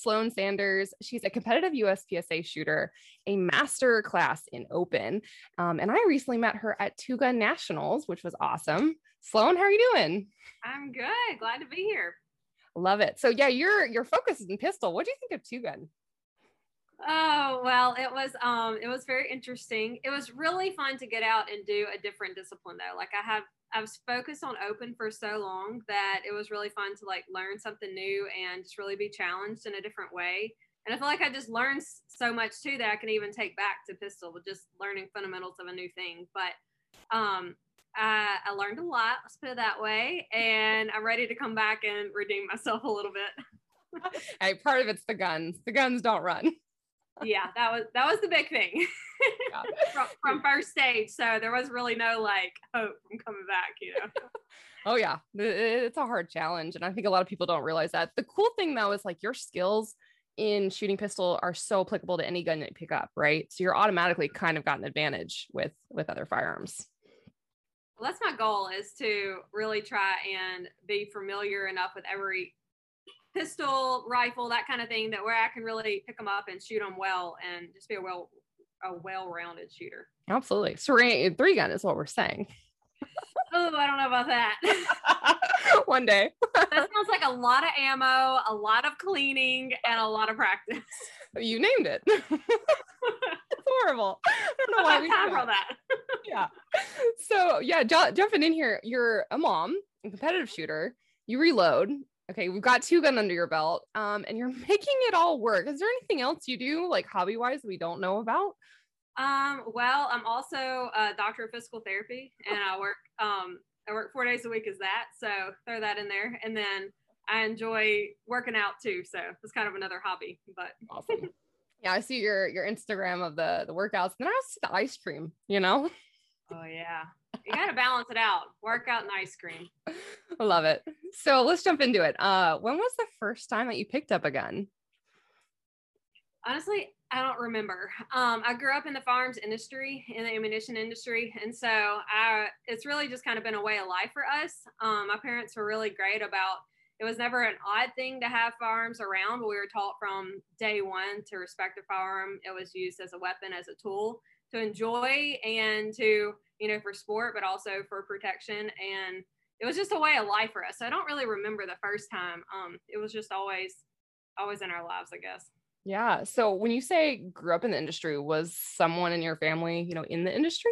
Sloan Sanders. She's a competitive USPSA shooter, a master class in open. Um, and I recently met her at Two Gun Nationals, which was awesome. Sloan, how are you doing? I'm good. Glad to be here. Love it. So yeah, your your focus is in pistol. What do you think of Two Gun? Oh well, it was um it was very interesting. It was really fun to get out and do a different discipline though. Like I have I was focused on open for so long that it was really fun to like learn something new and just really be challenged in a different way. And I feel like I just learned so much too that I can even take back to pistol with just learning fundamentals of a new thing. But um, I, I learned a lot, let's put it that way. And I'm ready to come back and redeem myself a little bit. hey, part of it's the guns. The guns don't run. Yeah, that was that was the big thing from, from, first stage. So there was really no like hope from coming back, you know. oh yeah, it's a hard challenge, and I think a lot of people don't realize that. The cool thing though is like your skills in shooting pistol are so applicable to any gun that you pick up, right? So you're automatically kind of got an advantage with with other firearms. Well, that's my goal is to really try and be familiar enough with every pistol, rifle, that kind of thing, that where I can really pick them up and shoot them well and just be a well a well-rounded shooter. Absolutely. So three gun is what we're saying. oh, I don't know about that. One day. that sounds like a lot of ammo, a lot of cleaning, and a lot of practice. You named it. it's horrible. I don't know why we have for that. yeah. So yeah, j- jumping in here, you're a mom, a competitive shooter. You reload okay we've got two gun under your belt um and you're making it all work. Is there anything else you do like hobby wise we don't know about? Um well i'm also a doctor of physical therapy and i work um i work four days a week as that so throw that in there. And then i enjoy working out too so it's kind of another hobby but awesome. Yeah i see your your instagram of the the workouts and then i also see the ice cream you know? Oh yeah you got to balance it out. Workout and ice cream. I love it. So let's jump into it. Uh when was the first time that you picked up a gun? Honestly i don't remember. Um i grew up in the farms industry in the ammunition industry and so i it's really just kind of been a way of life for us. Um my parents were really great about it was never an odd thing to have firearms around. But we were taught from day one to respect a firearm it was used as a weapon as a tool to enjoy and to you know, for sport, but also for protection. And it was just a way of life for us. So I don't really remember the first time. Um, it was just always, always in our lives, I guess. Yeah. So when you say grew up in the industry, was someone in your family, you know, in the industry?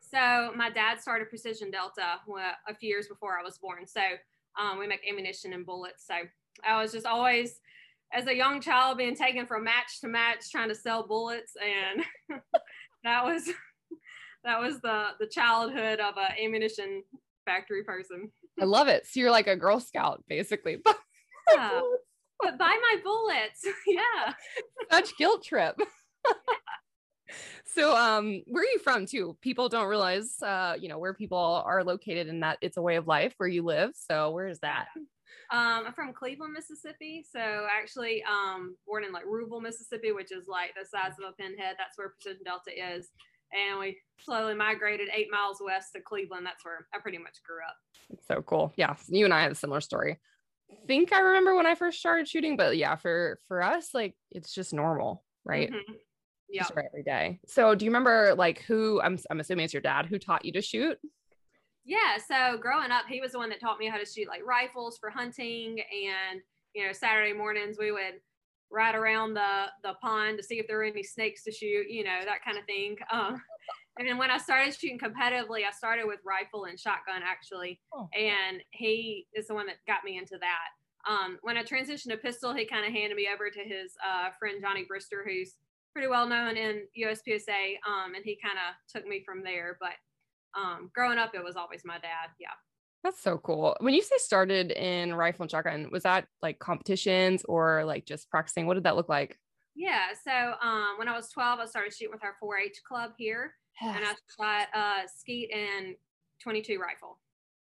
So my dad started Precision Delta a few years before I was born. So um, we make ammunition and bullets. So I was just always, as a young child, being taken from match to match, trying to sell bullets, and that was that was the the childhood of a ammunition factory person. I love it. So you're like a Girl Scout, basically. yeah. but buy my bullets. yeah. Such guilt trip. so um where are you from too people don't realize uh you know where people are located and that it's a way of life where you live so where is that um i'm from cleveland mississippi so actually um born in like Ruleville mississippi which is like the size of a pinhead that's where precision delta is and we slowly migrated eight miles west to Cleveland. That's where I pretty much grew up. So cool. Yeah. You and I have a similar story. I think I remember when I first started shooting, but yeah, for for us, like it's just normal, right? Mm-hmm. Yeah. every day. So do you remember like who I'm I'm assuming it's your dad who taught you to shoot? Yeah. So growing up, he was the one that taught me how to shoot like rifles for hunting and you know, Saturday mornings we would ride around the the pond to see if there were any snakes to shoot, you know, that kind of thing. Um, and then when I started shooting competitively, I started with rifle and shotgun actually, oh. and he is the one that got me into that. Um, when I transitioned to pistol, he kind of handed me over to his uh, friend Johnny Brister, who's pretty well known in USPSA, um, and he kind of took me from there. But um, growing up, it was always my dad. Yeah. That's so cool. When you say started in rifle and shotgun, was that like competitions or like just practicing? What did that look like? Yeah. So um, when I was 12, I started shooting with our 4-H club here, yes. and I shot uh, skeet and 22 rifle.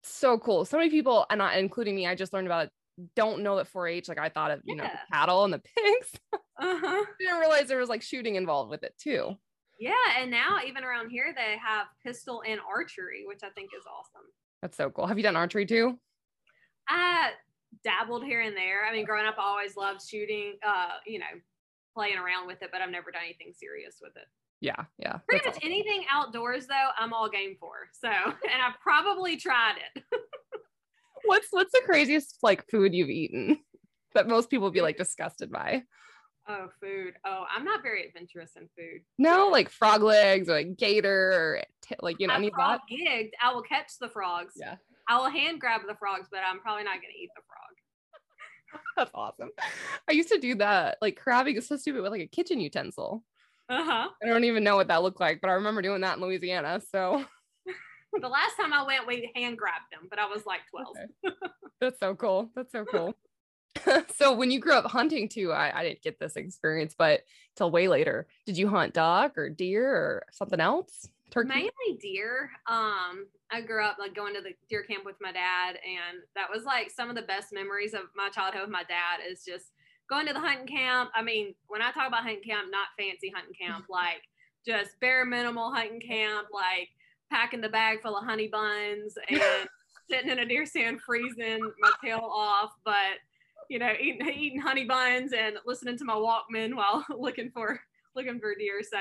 So cool. So many people, and not including me, I just learned about it. Don't know that 4-H. Like I thought of, you yeah. know, cattle and the pigs. uh-huh. Didn't realize there was like shooting involved with it too. Yeah, and now even around here they have pistol and archery, which I think is awesome. That's so cool. Have you done archery too? I dabbled here and there. I mean, growing up, I always loved shooting. Uh, you know, playing around with it, but I've never done anything serious with it. Yeah, yeah. Pretty much awesome. anything outdoors though, I'm all game for. So, and I've probably tried it. what's what's the craziest like food you've eaten that most people would be like disgusted by? Oh, food. Oh, I'm not very adventurous in food. No, like frog legs or like gator or t- like you know any of that. Gigged. I will catch the frogs. Yeah. I will hand grab the frogs, but I'm probably not going to eat the frog. That's awesome. I used to do that. Like crabbing is so stupid with like a kitchen utensil. Uh-huh. I don't even know what that looked like, but I remember doing that in Louisiana. So the last time I went, we hand grabbed them, but I was like 12. Okay. That's so cool. That's so cool. so when you grew up hunting too, I, I didn't get this experience, but till way later, did you hunt duck or deer or something else? Turkey? Mainly deer. Um, I grew up like going to the deer camp with my dad, and that was like some of the best memories of my childhood with my dad is just going to the hunting camp. I mean, when I talk about hunting camp, not fancy hunting camp, like just bare minimal hunting camp, like packing the bag full of honey buns and sitting in a deer stand freezing my tail off, but you know, eating eating honey buns and listening to my Walkman while looking for looking for deer. So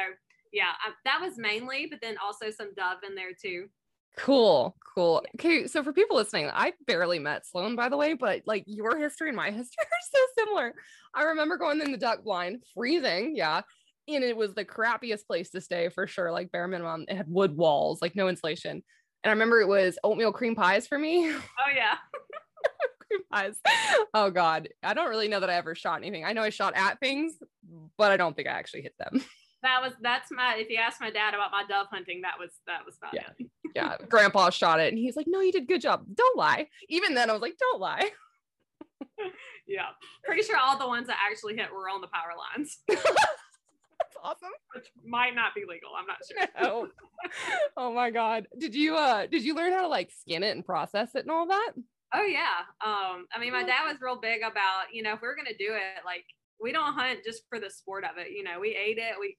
yeah, I, that was mainly, but then also some dove in there too. Cool, cool. Okay, so for people listening, I barely met Sloan, by the way, but like your history and my history are so similar. I remember going in the duck blind, freezing, yeah, and it was the crappiest place to stay for sure, like bare minimum. It had wood walls, like no insulation. And I remember it was oatmeal cream pies for me. Oh yeah. Pies. Oh god, I don't really know that I ever shot anything. I know I shot at things, but I don't think I actually hit them. That was that's my if you ask my dad about my dove hunting that was that was about yeah. it. Yeah. Grandpa shot it and he's like no you did good job. Don't lie. Even then i was like don't lie. Yeah. Pretty sure all the ones that actually hit were on the power lines. That's awesome. Which might not be legal. I'm not sure. No. oh my god. Did you uh did you learn how to like skin it and process it and all that oh yeah um i mean my dad was real big about you know if we are gonna do it like we don't hunt just for the sport of it you know we ate it we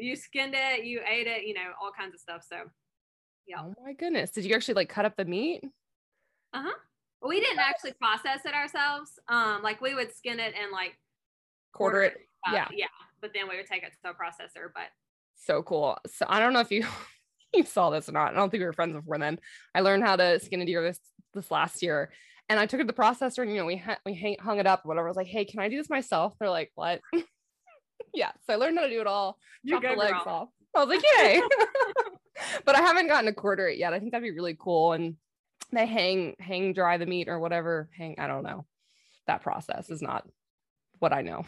you skinned it, you ate it, you know, all kinds of stuff. So, yeah. Oh my goodness. Did you actually like cut up the meat? Uh huh. we didn't actually process it ourselves. Um, like we would skin it and like quarter, it. Uh, yeah. Yeah. But then we would take it to a processor. But so cool. So I don't know if you you saw this or not. I don't think we were friends before then. I learned how to skin a deer this this last year. And I took it to the processor and you know we ha- we hung it up whatever. I was like, "Hey, can I do this myself?" They're like, "What?" yeah. So I learned how to do it all. Chop the legs girl. off. I was like, yay. but I haven't gotten to quarter it yet. I think that'd be really cool. And they hang hang dry the meat or whatever. Hang, I don't know. That process is not what I know.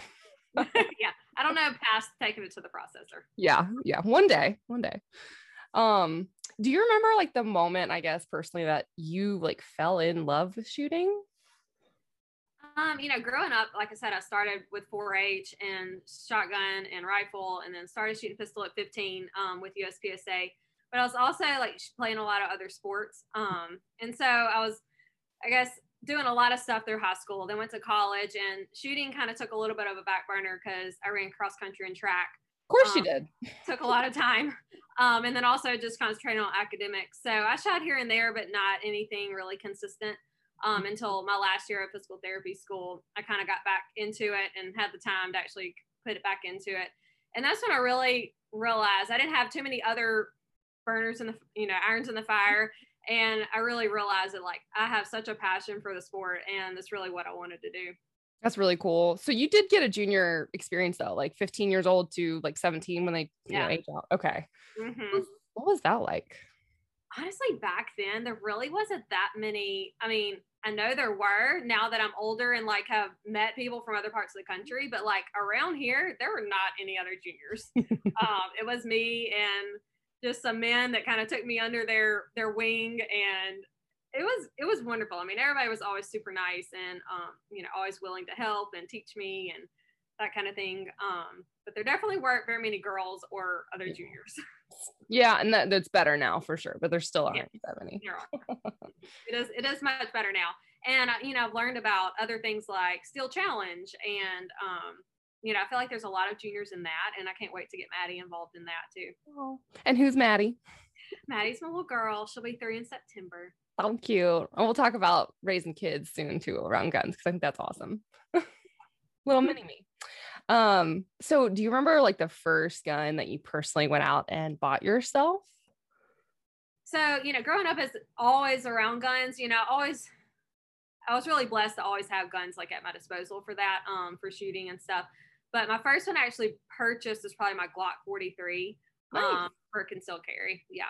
yeah. I don't know past taking it to the processor. Yeah. Yeah. One day. One day. Um, do you remember like the moment, I guess personally, that you like fell in love with shooting? Um, you know, growing up, like I said, I started with 4-H and shotgun and rifle, and then started shooting pistol at 15 um, with USPSA. But I was also like playing a lot of other sports, um, and so I was, I guess, doing a lot of stuff through high school. Then went to college, and shooting kind of took a little bit of a back burner because I ran cross country and track. Of course, you um, did. took a lot of time, um, and then also just concentrating on academics. So I shot here and there, but not anything really consistent um, until my last year of physical therapy school. I kind of got back into it and had the time to actually put it back into it. And that's when I really realized I didn't have too many other burners in the, you know, irons in the fire. And I really realized that like I have such a passion for the sport and that's really what I wanted to do. That's really cool. So you did get a junior experience though, like 15 years old to like 17 when they you yeah. know, age out. Okay. Mm-hmm. What was that like? Honestly, back then there really wasn't that many. I mean, I know there were now that I'm older and like have met people from other parts of the country, but like around here, there were not any other juniors. um, it was me and just some men that kind of took me under their their wing and it was it was wonderful. I mean, everybody was always super nice and um, you know always willing to help and teach me and that kind of thing. Um, but there definitely weren't very many girls or other juniors. Yeah, and that, that's better now for sure. But there still aren't yeah. that many. it is it is much better now. And uh, you know, I've learned about other things like Steel Challenge, and um, you know, I feel like there's a lot of juniors in that, and I can't wait to get Maddie involved in that too. Oh. And who's Maddie? Maddie's my little girl. She'll be three in September. Oh, cute. And we'll talk about raising kids soon too around guns because I think that's awesome. little mini me. Um, so do you remember like the first gun that you personally went out and bought yourself? So, you know, growing up is always around guns, you know, always I was really blessed to always have guns like at my disposal for that, um, for shooting and stuff. But my first one I actually purchased is probably my Glock 43 nice. um, for concealed carry. Yeah.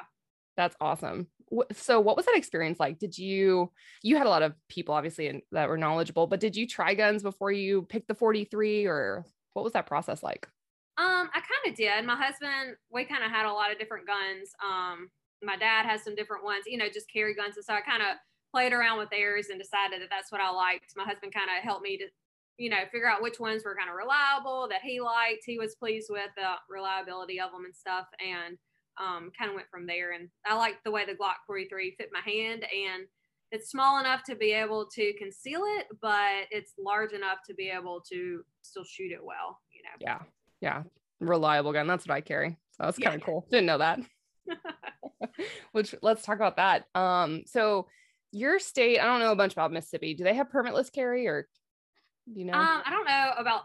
That's awesome. So, what was that experience like? Did you you had a lot of people obviously that were knowledgeable, but did you try guns before you picked the 43 or what was that process like? Um, I kind of did. My husband, we kind of had a lot of different guns. Um, my dad has some different ones, you know, just carry guns. And so I kind of played around with theirs and decided that that's what I liked. My husband kind of helped me to, you know, figure out which ones were kind of reliable that he liked. He was pleased with the reliability of them and stuff. And um, kind of went from there. And I like the way the Glock 43 fit my hand and it's small enough to be able to conceal it, but it's large enough to be able to still shoot it well, you know? Yeah. Yeah. Reliable gun. That's what I carry. So that's kind of yeah. cool. Didn't know that. Which let's talk about that. Um, so your state, I don't know a bunch about Mississippi. Do they have permitless carry or you know? Um, I don't know about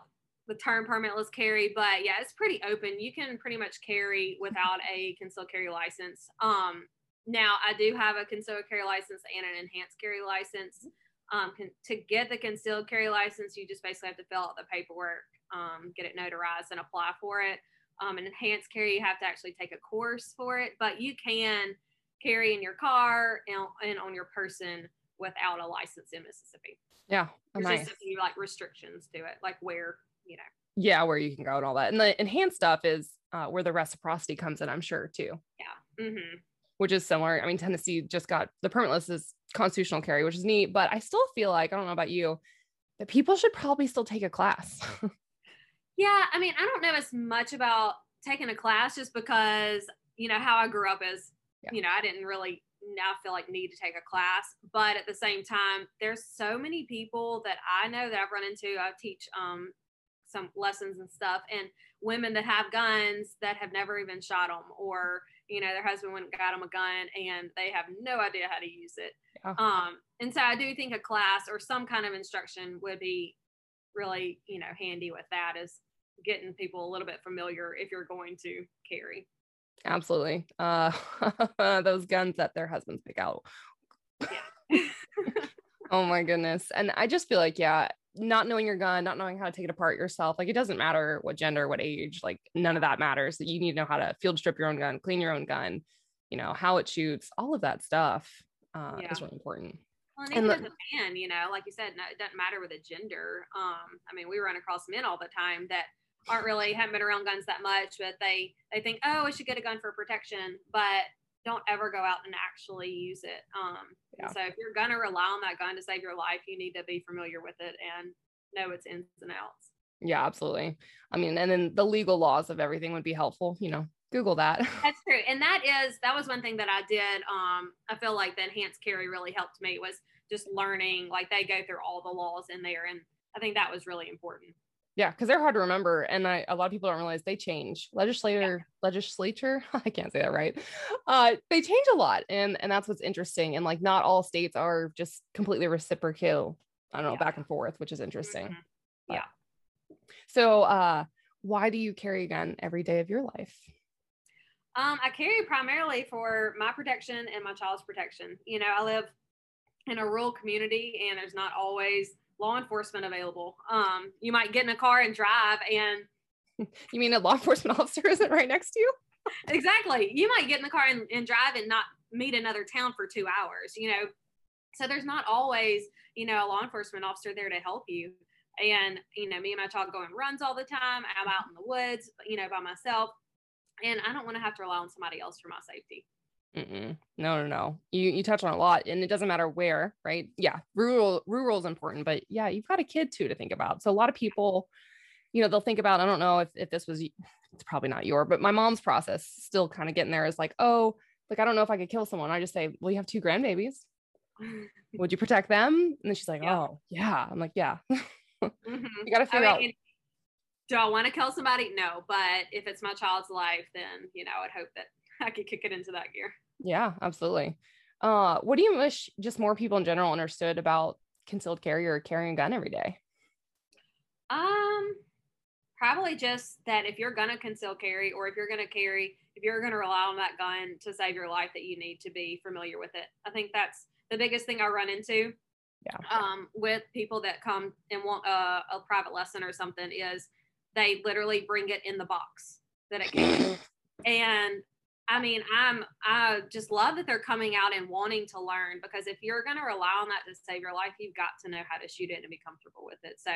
the term permitless carry, but yeah, it's pretty open. You can pretty much carry without a concealed carry license. Um, now I do have a concealed carry license and an enhanced carry license. Um, can, to get the concealed carry license, you just basically have to fill out the paperwork, um, get it notarized, and apply for it. Um, an enhanced carry, you have to actually take a course for it, but you can carry in your car and, and on your person without a license in Mississippi. Yeah, there's nice. just a few like restrictions to it, like where you know. Yeah, where you can go and all that, and the enhanced stuff is uh, where the reciprocity comes in. I'm sure too. Yeah. Mm-hmm. Which is similar. I mean, Tennessee just got the permitless is constitutional carry, which is neat, but I still feel like I don't know about you, that people should probably still take a class. yeah, I mean, I don't know as much about taking a class just because you know how I grew up is yeah. you know, I didn't really now feel like need to take a class. But at the same time, there's so many people that I know that I've run into. I teach um, some lessons and stuff, and women that have guns that have never even shot them, or you know, their husband went and got them a gun and they have no idea how to use it. Yeah. Um, and so I do think a class or some kind of instruction would be really, you know, handy with that is getting people a little bit familiar if you're going to carry. Absolutely. Uh, those guns that their husbands pick out. Yeah. oh my goodness. And I just feel like, yeah, not knowing your gun, not knowing how to take it apart yourself, like it doesn't matter what gender, what age, like none of that matters. That you need to know how to field strip your own gun, clean your own gun, you know, how it shoots, all of that stuff uh, yeah. is really important. Well, and even the, as a man, you know, like you said, no, it doesn't matter with a gender. Um, I mean, we run across men all the time that aren't really haven't been around guns that much, but they they think, oh, I should get a gun for protection, but don't ever go out and actually use it. Um, yeah. So if you're gonna rely on that gun to save your life, you need to be familiar with it and know its ins and outs. Yeah, absolutely. I mean, and then the legal laws of everything would be helpful. You know, Google that. That's true, and that is that was one thing that I did. Um, I feel like the enhanced carry really helped me was just learning. Like they go through all the laws in there, and I think that was really important. Yeah, because they're hard to remember, and I, a lot of people don't realize they change. Legislator, yeah. legislature, I can't say that right. Uh, they change a lot, and and that's what's interesting. And like, not all states are just completely reciprocal. I don't know, yeah. back and forth, which is interesting. Mm-hmm. Yeah. So, uh, why do you carry a gun every day of your life? Um, I carry primarily for my protection and my child's protection. You know, I live in a rural community, and there's not always law enforcement available. Um, you might get in a car and drive and you mean a law enforcement officer isn't right next to you? exactly. You might get in the car and, and drive and not meet another town for two hours, you know. So there's not always, you know, a law enforcement officer there to help you. And, you know, me and my child go on runs all the time. I'm out in the woods, you know, by myself. And I don't want to have to rely on somebody else for my safety. Mm-mm. No, no, no. You you touch on a lot, and it doesn't matter where, right? Yeah, rural rural is important, but yeah, you've got a kid too to think about. So a lot of people, you know, they'll think about. I don't know if if this was, it's probably not your, but my mom's process still kind of getting there is like, oh, like I don't know if I could kill someone. I just say, well, you have two grandbabies. Would you protect them? And then she's like, yeah. oh yeah. I'm like, yeah. mm-hmm. You got to figure I mean, out. Do I want to kill somebody? No, but if it's my child's life, then you know, I'd hope that I could kick it into that gear. Yeah, absolutely. Uh, what do you wish just more people in general understood about concealed carry or carrying a gun every day? Um, probably just that if you're gonna conceal carry or if you're gonna carry, if you're gonna rely on that gun to save your life, that you need to be familiar with it. I think that's the biggest thing I run into. Yeah. Um, with people that come and want a, a private lesson or something is they literally bring it in the box that it came. and I mean, I'm I just love that they're coming out and wanting to learn because if you're going to rely on that to save your life, you've got to know how to shoot it and be comfortable with it. So,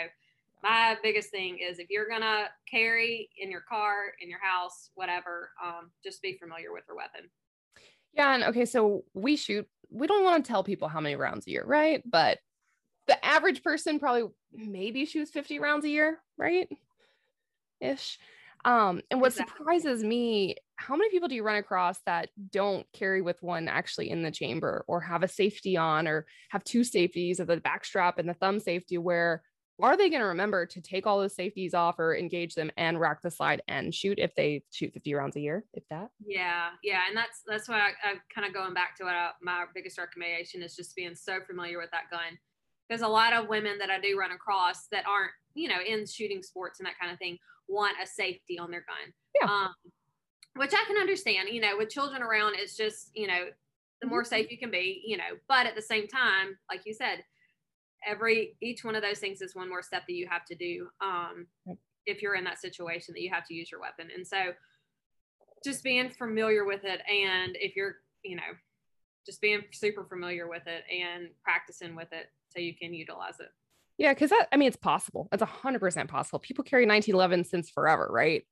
my biggest thing is if you're going to carry in your car, in your house, whatever, um, just be familiar with your weapon. Yeah, and okay, so we shoot. We don't want to tell people how many rounds a year, right? But the average person probably maybe shoots 50 rounds a year, right? Ish. Um, and what exactly. surprises me, how many people do you run across that don't carry with one actually in the chamber or have a safety on or have two safeties of the back strap and the thumb safety where are they going to remember to take all those safeties off or engage them and rack the slide and shoot if they shoot 50 rounds a year if that yeah yeah and that's that's why I, am kind of going back to what I, my biggest recommendation is just being so familiar with that gun because a lot of women that i do run across that aren't you know in shooting sports and that kind of thing want a safety on their gun. Yeah. Um, which I can understand, you know, with children around, it's just, you know, the more mm-hmm. safe you can be, you know, but at the same time, like you said, every each one of those things is one more step that you have to do um, if you're in that situation that you have to use your weapon. And so just being familiar with it and if you're, you know, just being super familiar with it and practicing with it so you can utilize it. Yeah, because that I mean it's possible. It's hundred percent possible. People carry 1911 since forever, right?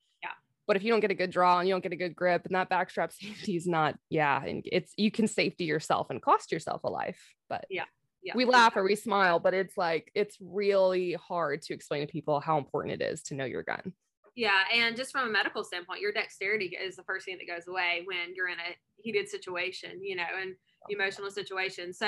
But if you don't get a good draw and you don't get a good grip and that backstrap safety is not, yeah, and it's you can safety yourself and cost yourself a life. But yeah. Yeah, we laugh or we smile, but it's like it's really hard to explain to people how important it is to know your gun. Yeah, and just from a medical standpoint, your dexterity is the first thing that goes away when you're in a heated situation, you know, and oh, emotional situation. So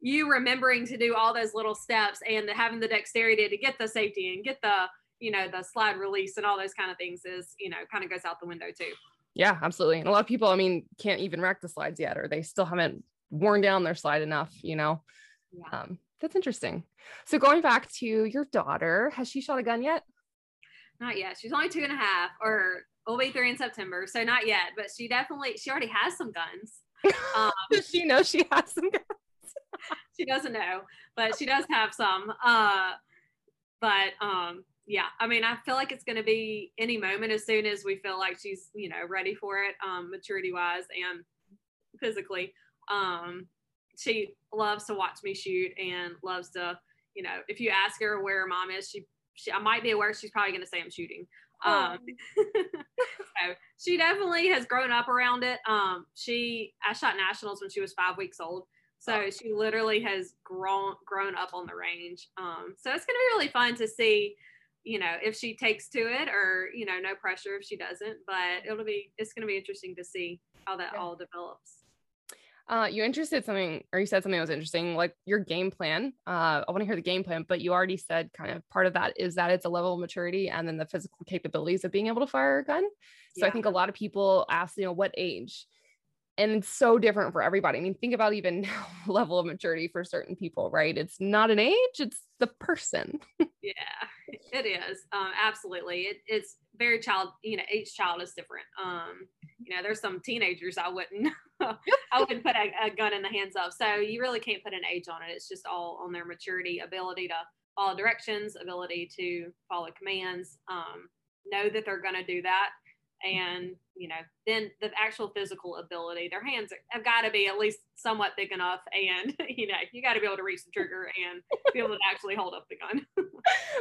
you remembering to do all those little steps and the, having the dexterity to get the safety and get the you know the slide release and all those kind of things is you know kind of goes out the window too. Yeah absolutely and a lot of people i mean can't even rack the slides yet or they still haven't worn down their slide enough you know? Yeah. um, that's interesting. So going back to your daughter has she shot a gun yet? Not yet she's only two and a half or will be three in september so not yet but she definitely she already has some guns. Um, does she know she has some guns? She doesn't know, but she does have some. Uh, but um, yeah, I mean, I feel like it's going to be any moment as soon as we feel like she's, you know, ready for it, um, maturity wise and physically. Um, she loves to watch me shoot and loves to, you know, if you ask her where her mom is, she, she I might be aware she's probably going to say I'm shooting. Um, so she definitely has grown up around it. Um, she, I shot nationals when she was five weeks old. So she literally has grown grown up on the range. Um, so it's gonna be really fun to see, you know, if she takes to it or you know, no pressure if she doesn't. But it'll be it's gonna be interesting to see how that yeah. all develops. Uh, you interested something, or you said something that was interesting, like your game plan. Uh, I want to hear the game plan, but you already said kind of part of that is that it's a level of maturity and then the physical capabilities of being able to fire a gun. So yeah. I think a lot of people ask, you know, what age? And it's so different for everybody. I mean, think about even level of maturity for certain people, right? It's not an age, it's the person. yeah, it is. Um, absolutely. It, it's very child, you know, each child is different. Um, you know, there's some teenagers I wouldn't, I wouldn't put a, a, gun in the hands of. So you really can't put an age on it. It's just all on their maturity, ability to follow directions, ability to follow commands, um, know that they're going to do that and you know then the actual physical ability their hands have got to be at least somewhat big enough and you know you got to be able to reach the trigger and be able to actually hold up the gun.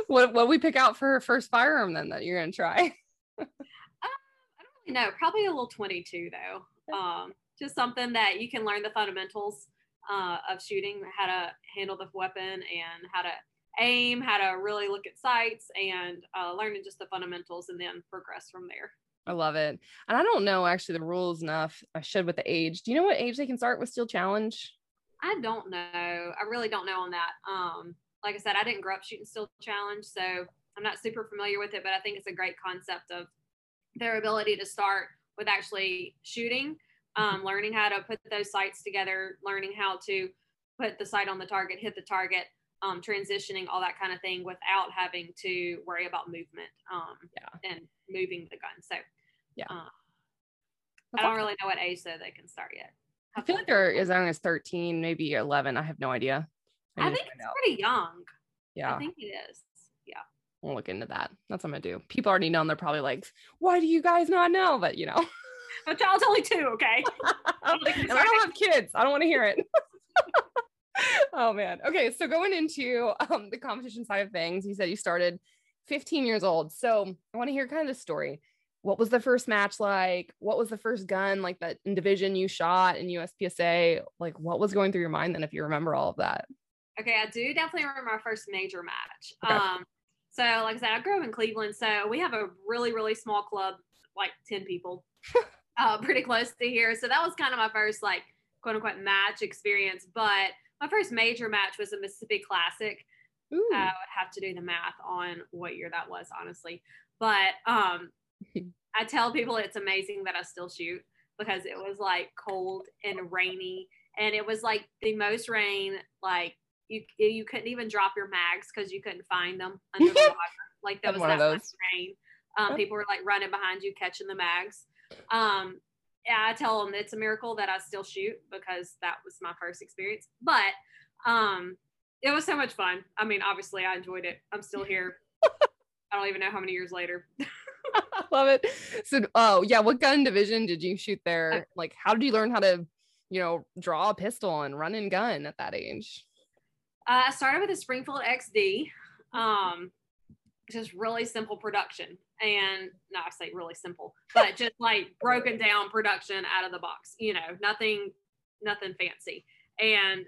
What what we pick out for her first firearm then that you're gonna try? Uh, i don't really know probably a little 22 though. Um just something that you can learn the fundamentals uh, of shooting, how to handle the weapon and how to aim, how to really look at sights and uh, learning just the fundamentals and then progress from there. I love it. And I don't know actually the rules enough. I should with the age. Do you know what age they can start with Steel Challenge? I don't know. I really don't know on that. Um, like I said, I didn't grow up shooting Steel Challenge, so I'm not super familiar with it, but I think it's a great concept of their ability to start with actually shooting, um, mm-hmm. learning how to put those sights together, learning how to put the sight on the target, hit the target, um, transitioning, all that kind of thing without having to worry about movement um, yeah. and moving the gun. So, yeah. Uh, I don't really know what age though they can start yet. I feel like they're as young as 13, maybe 11. I have no idea. I, I think it's out. pretty young. Yeah. I think it is. Yeah. We'll look into that. That's what I'm gonna do. People already know and they're probably like, why do you guys not know? But you know. My child's only two, okay? I don't have kids. I don't want to hear it. oh man. Okay, so going into um, the competition side of things, you said you started 15 years old. So I want to hear kind of the story. What was the first match like? What was the first gun like that in division you shot in USPSA? Like what was going through your mind then if you remember all of that? Okay, I do definitely remember my first major match. Okay. Um, so like I said, I grew up in Cleveland, so we have a really, really small club, like 10 people, uh, pretty close to here. So that was kind of my first like quote unquote match experience. But my first major match was a Mississippi Classic. Ooh. I would have to do the math on what year that was, honestly. But um, I tell people it's amazing that I still shoot because it was like cold and rainy, and it was like the most rain. Like you, you couldn't even drop your mags because you couldn't find them under the water. Like there was that much rain. Um, people were like running behind you catching the mags. Um, yeah, I tell them it's a miracle that I still shoot because that was my first experience. But um, it was so much fun. I mean, obviously, I enjoyed it. I'm still here. I don't even know how many years later. Love it. So, oh yeah, what gun division did you shoot there? Like, how did you learn how to, you know, draw a pistol and run and gun at that age? Uh, I started with a Springfield XD. Um, just really simple production and no i say really simple but just like broken down production out of the box you know nothing nothing fancy and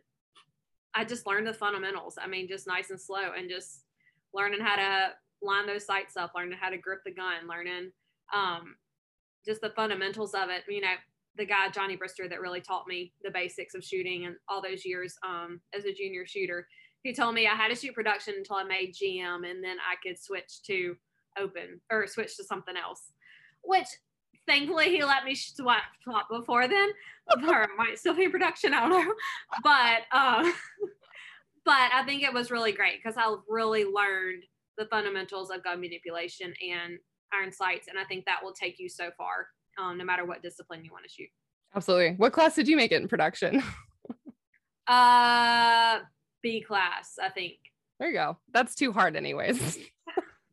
i just learned the fundamentals i mean just nice and slow and just learning how to line those sights up learning how to grip the gun learning um, just the fundamentals of it you know the guy johnny brister that really taught me the basics of shooting and all those years um, as a junior shooter he told me I had to shoot production until I made GM and then I could switch to open or switch to something else, which thankfully he let me swap, swap before then, or I might still be production. I don't know, but um, but I think it was really great because I really learned the fundamentals of gun manipulation and iron sights, and I think that will take you so far, um, no matter what discipline you want to shoot. Absolutely. What class did you make it in production? uh B class, I think. There you go. That's too hard, anyways.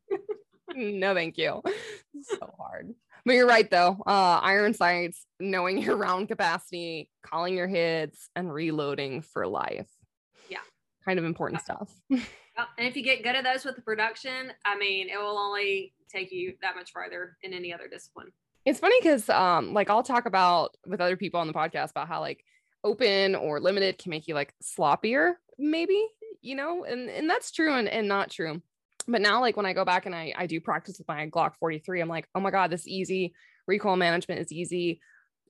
no, thank you. So hard. But you're right though. Uh, iron sights, knowing your round capacity, calling your hits, and reloading for life. Yeah. Kind of important stuff. And if you get good at those with the production, I mean, it will only take you that much farther in any other discipline. It's funny because um, like I'll talk about with other people on the podcast about how like open or limited can make you like sloppier maybe you know? And and that's true and, and not true. But now like when i go back and i i do practice with my glock 43 i'm like oh my god this is easy. Recoil management is easy.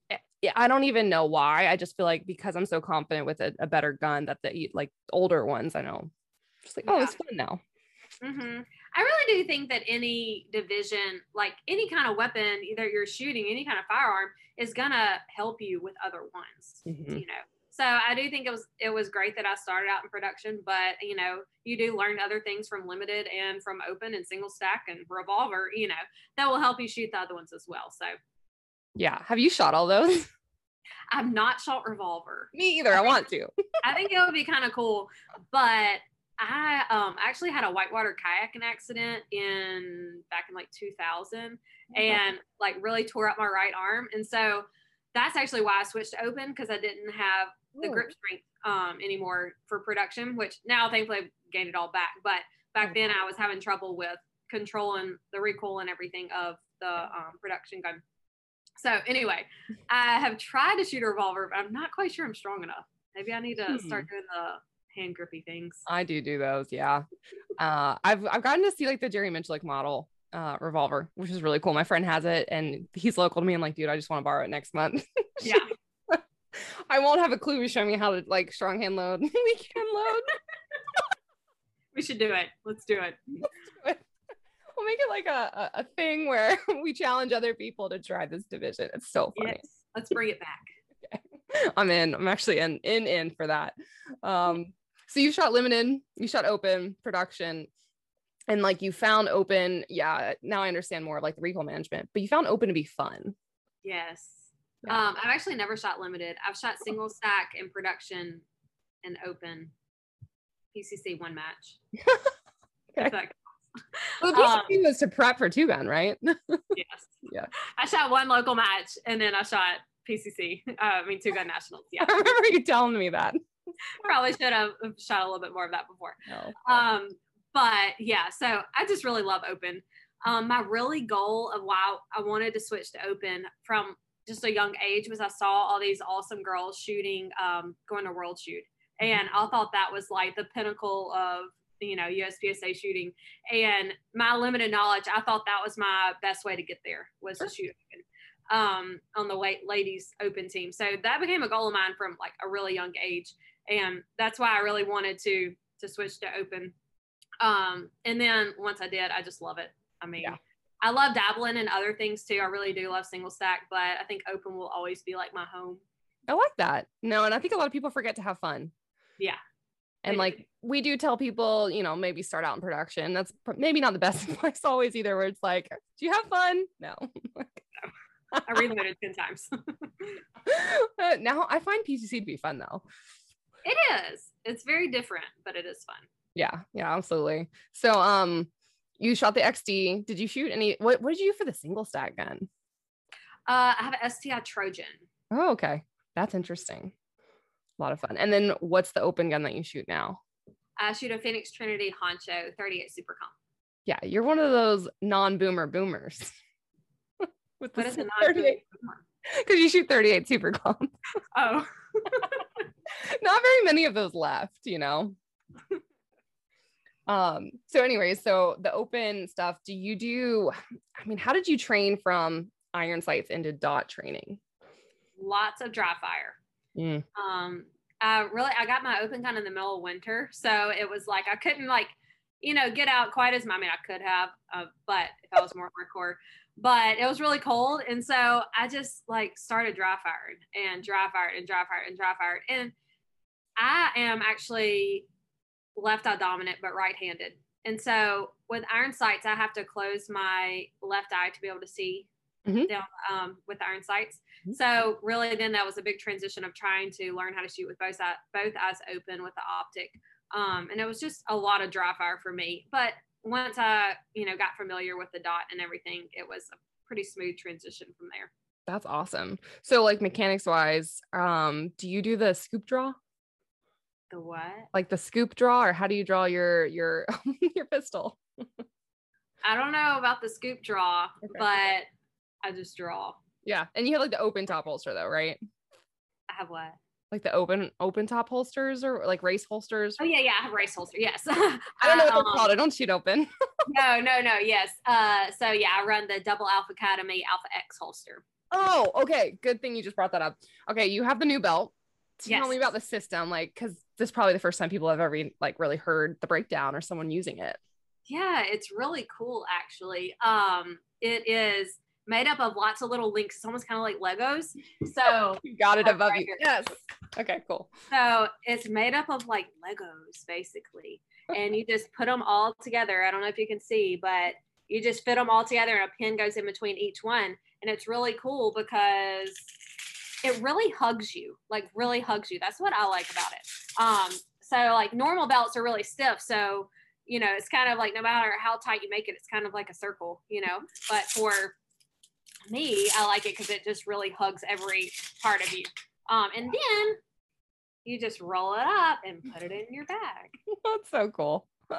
Eh, i don't even know why. I just feel like because i'm so confident with a, a better gun that the like older ones i know just like oh it's fun now mm-hmm. i really do think that any division like any kind of weapon either you're shooting any kind of firearm is gonna help you with other ones mm-hmm. you know so I do think it was it was great that I started out in production, but you know, you do learn other things from limited and from open and single stack and revolver, you know, that will help you shoot the other ones as well. So yeah. Have you shot all those? I've not shot revolver. Me either. I, I want to. I think it would be kind of cool, but I um actually had a whitewater kayaking accident in back in like 2000 and like really tore up my right arm. And so that's actually why I switched to open because I didn't have the grip strength um, anymore for production, which now thankfully I've gained it all back. But back then I was having trouble with controlling the recoil and everything of the um, production gun. So anyway, I have tried to shoot a revolver, but I'm not quite sure I'm strong enough. Maybe I need to Hmm. start doing the hand grippy things. I do do those. Yeah. Uh, I've, I've gotten to see like the Jerry Miculek model uh, revolver, which is really cool. My friend has it and he's local to me. I'm like, dude, I just want to borrow it next month. Yeah. I won't have a clue. Showing me how to like strong hand load, weak hand load. We should do it. Let's do it. We'll make it like a, a, a thing where we challenge other people to try this division. It's so funny. Yes. Let's bring it back. I'm in. I'm actually in in in for that. Um, so you shot limited, you shot open production, and like you found open. Yeah, now I understand more of like the recoil management, but you found open to be fun. Yes. Yeah. Um, I've actually never shot limited. I've shot single stack in production and open PCC one match. Okay. Well, the Um, PCC was to prep for two gun, right? yes. Yeah. I shot one local match and then I shot PCC. Uh, I mean, two gun nationals. Yeah. I remember you telling me that. Probably should have shot a little bit more of that before. No. Um, but yeah, so I just really love open. Um, my really goal of why I wanted to switch to open from just a young age was I saw all these awesome girls shooting, um, going to world shoot. And I thought that was like the pinnacle of, you know, USPSA shooting. And my limited knowledge, I thought that was my best way to get there was to shoot open um, on the ladies open team. So that became a goal of mine from like a really young age. And that's why I really wanted to to switch to open. Um, and then once I did, I just love it. I mean, Yeah. I love dabbling in other things too. I really do love single stack, but I think open will always be like my home. I like that. No, and I think a lot of people forget to have fun. Yeah. And like we do tell people, you know, maybe start out in production. That's pr- maybe not the best advice always either, where it's like, do you have fun? No. I reloaded 10 times. Uh, now I find PCC to be fun though. It is. It's very different, but it is fun. Yeah, yeah, absolutely. So, um, you shot the XD. Did you shoot any? What What did you do for the single stack gun? Uh, I have an STI Trojan. Oh, okay, that's interesting. A lot of fun. And then, what's the open gun that you shoot now? I shoot a Phoenix Trinity Honcho 38 Super Comp. Yeah, you're one of those non-boomer boomers. With What is a non 38 because you shoot 38 super comp. Oh, Not very many of those left, you know. um, so anyway, so the open stuff, do you do I mean, how did you train from iron sights into dot training? lots of dry fire. Mm. um i really i got my open gun in the middle of winter so it was like i couldn't like you know get out quite as much. i mean i could have uh, but if i was more hardcore but it was really cold and so i just like started dry firing and dry fired and dry fired and dry fired and i am actually left eye dominant but right-handed and so with iron sights i have to close my left eye to be able to see Mhm. down um, with iron sights Mhm. so really then that was a big transition of trying to learn how to shoot with both eye, both eyes open with the optic um, and it was just a lot of dry fire for me but once i you know got familiar with the dot and everything it was a pretty smooth transition from there That's awesome. So like mechanics wise, um, do you do the scoop draw? The what Like the scoop draw, or how do you draw your your your pistol? i don't know about the scoop draw Okay. but i just draw Yeah. And you have like the open top holster though, right? i have what Like the open open top holsters or like race holsters. oh yeah yeah i have race holster yes I don't know what they're Um, called. I don't shoot open. no no no yes uh so yeah i run the double alpha academy alpha x holster Oh, okay. Good thing you just brought that up. Okay, you have the new belt. Tell me about the system, like, because this is probably the first time people have ever like really heard the breakdown or someone using it. Yeah, it's really cool actually. Um, it is made up of lots of little links. It's almost kind of like Legos. So, You got it above right you. here. Yes. Okay, cool. so it's made up of like Legos basically, and you just put them all together. I don't know if you can see, but you just fit them all together, and a pin goes in between each one, and it's really cool because it really hugs you, like really hugs you. That's what I like about it. Um, so like normal belts are really stiff, so you know it's kind of like no matter how tight you make it, it's kind of like a circle, you know. But for me, I like it because it just really hugs every part of you. Um, and then you just roll it up and put it in your bag. That's so cool.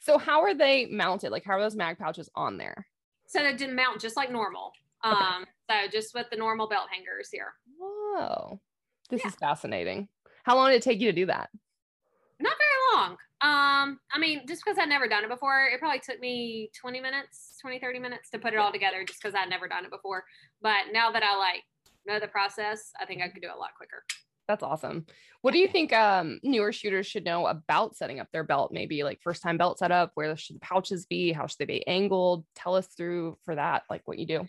so how are they mounted? Like how are those mag pouches on there? So they didn't mount just like normal. Okay. So just with the normal belt hangers here. Whoa. This yeah. is fascinating. How long did it take you to do that? Not very long. Um, I mean, just because I'd never done it before, it probably took me 20 minutes, 20, 30 minutes to put it all together just because I'd never done it before. But now that I like know the process, I think I could do it a lot quicker. That's awesome. What do you think um, newer shooters should know about setting up their belt? Maybe like first time belt setup, where should the pouches be? How should they be angled? Tell us through for that, like what you do.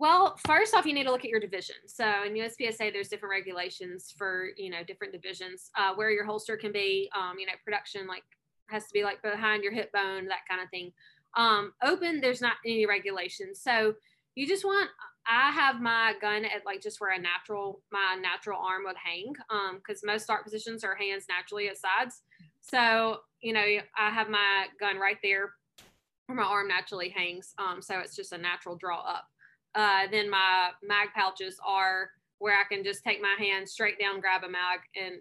Well, first off, you need to look at your division. So in USPSA, there's different regulations for you know different divisions uh, where your holster can be. Um, you know, production like has to be like behind your hip bone, that kind of thing. Um, open, there's not any regulations. So you just want. I have my gun at like just where a natural my natural arm would hang, um, because most start positions are hands naturally at sides. So you know, I have my gun right there where my arm naturally hangs. Um, so it's just a natural draw up. Uh, then my mag pouches are where I can just take my hand straight down, grab a mag, and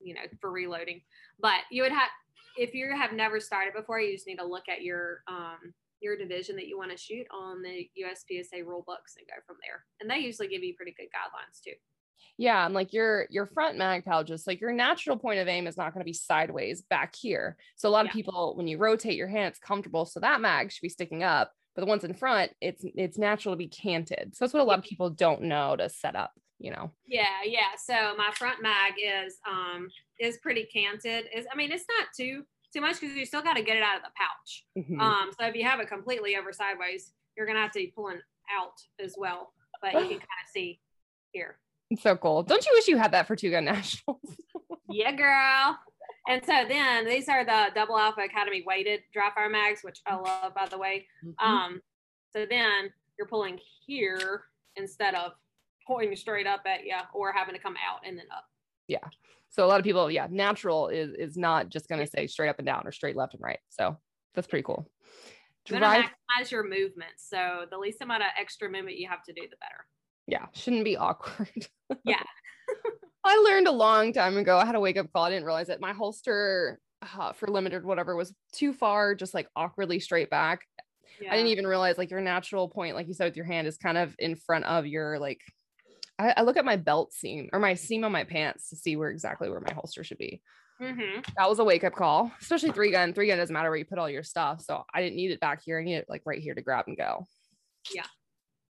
you know for reloading. But you would have if you have never started before, you just need to look at your um, your division that you want to shoot on the USPSA rule books and go from there. And they usually give you pretty good guidelines too. Yeah, and like your your front mag pouches, like your natural point of aim is not going to be sideways back here. So a lot of people, when you rotate your hand, it's comfortable. So that mag should be sticking up but the ones in front it's it's natural to be canted. So that's what a lot of people don't know to set up you know? Yeah yeah. So my front mag is um is pretty canted. Is i mean it's not too too much because you still got to get it out of the pouch. Mm-hmm. um so if you have it completely over sideways you're gonna have to be pulling out as well but you can kind of see here. It's so cool. Don't you wish you had that for two gun nationals? Yeah girl and so then these are the double alpha academy weighted dry fire mags, which I love by the way. Mm-hmm. Um, so then you're pulling here instead of pointing straight up at you or having to come out and then up. Yeah. So a lot of people, yeah, natural is is not just gonna say straight up and down or straight left and right. So that's pretty cool. Drive- maximize your movement. So the least amount of extra movement you have to do, the better. Yeah, shouldn't be awkward. yeah. I learned a long time ago. I had a wake up call. I didn't realize it. My holster uh, for limited, whatever, was too far, just like awkwardly straight back. Yeah. I didn't even realize like your natural point, like you said with your hand, is kind of in front of your like. I, I look at my belt seam or my seam on my pants to see where exactly where my holster should be. Mm-hmm. That was a wake up call, especially three gun. Three gun doesn't matter where you put all your stuff. So I didn't need it back here. I need it like right here to grab and go. Yeah.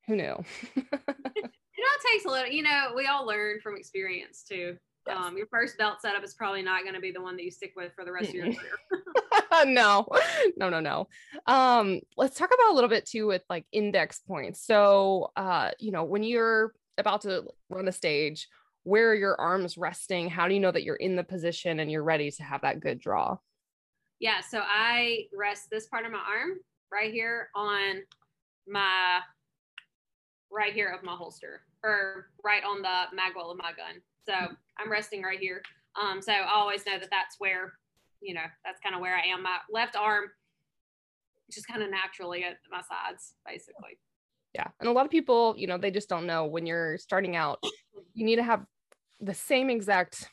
Who knew? it takes a little, you know, we all learn from experience too. Yes. Um, your first belt setup is probably not going to be the one that you stick with for the rest of your career. no, no, no, no. Um, let's talk about a little bit too with like index points. So, uh, you know, when you're about to run a stage, where are your arms resting? How do you know that you're in the position and you're ready to have that good draw? Yeah, so I rest this part of my arm right here on my right here of my holster or right on the magwell of my gun. So I'm resting right here. Um, so I always know that that's where, you know, that's kind of where I am. My left arm, just kind of naturally at my sides, basically. Yeah. And a lot of people, you know, they just don't know when you're starting out, you need to have the same exact,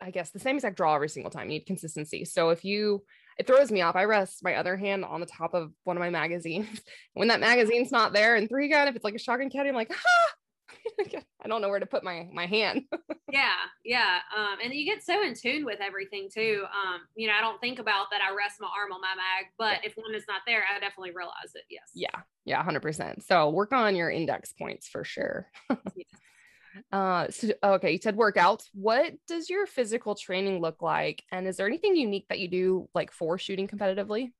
I guess, the same exact draw every single time. You need consistency. So if you, it throws me off. I rest my other hand on the top of one of my magazines. when that magazine's not there and three gun, if it's like a shotgun caddy, I'm like, ah, I don't know where to put my my hand. yeah, yeah. Um, and you get so in tune with everything too. Um, you know, I don't think about that. I rest my arm on my mag, but yeah. if one is not there, I definitely realize it. Yes. Yeah, yeah, hundred percent. So work on your index points for sure. Uh, so okay, you said workouts. What does your physical training look like, and is there anything unique that you do like for shooting competitively?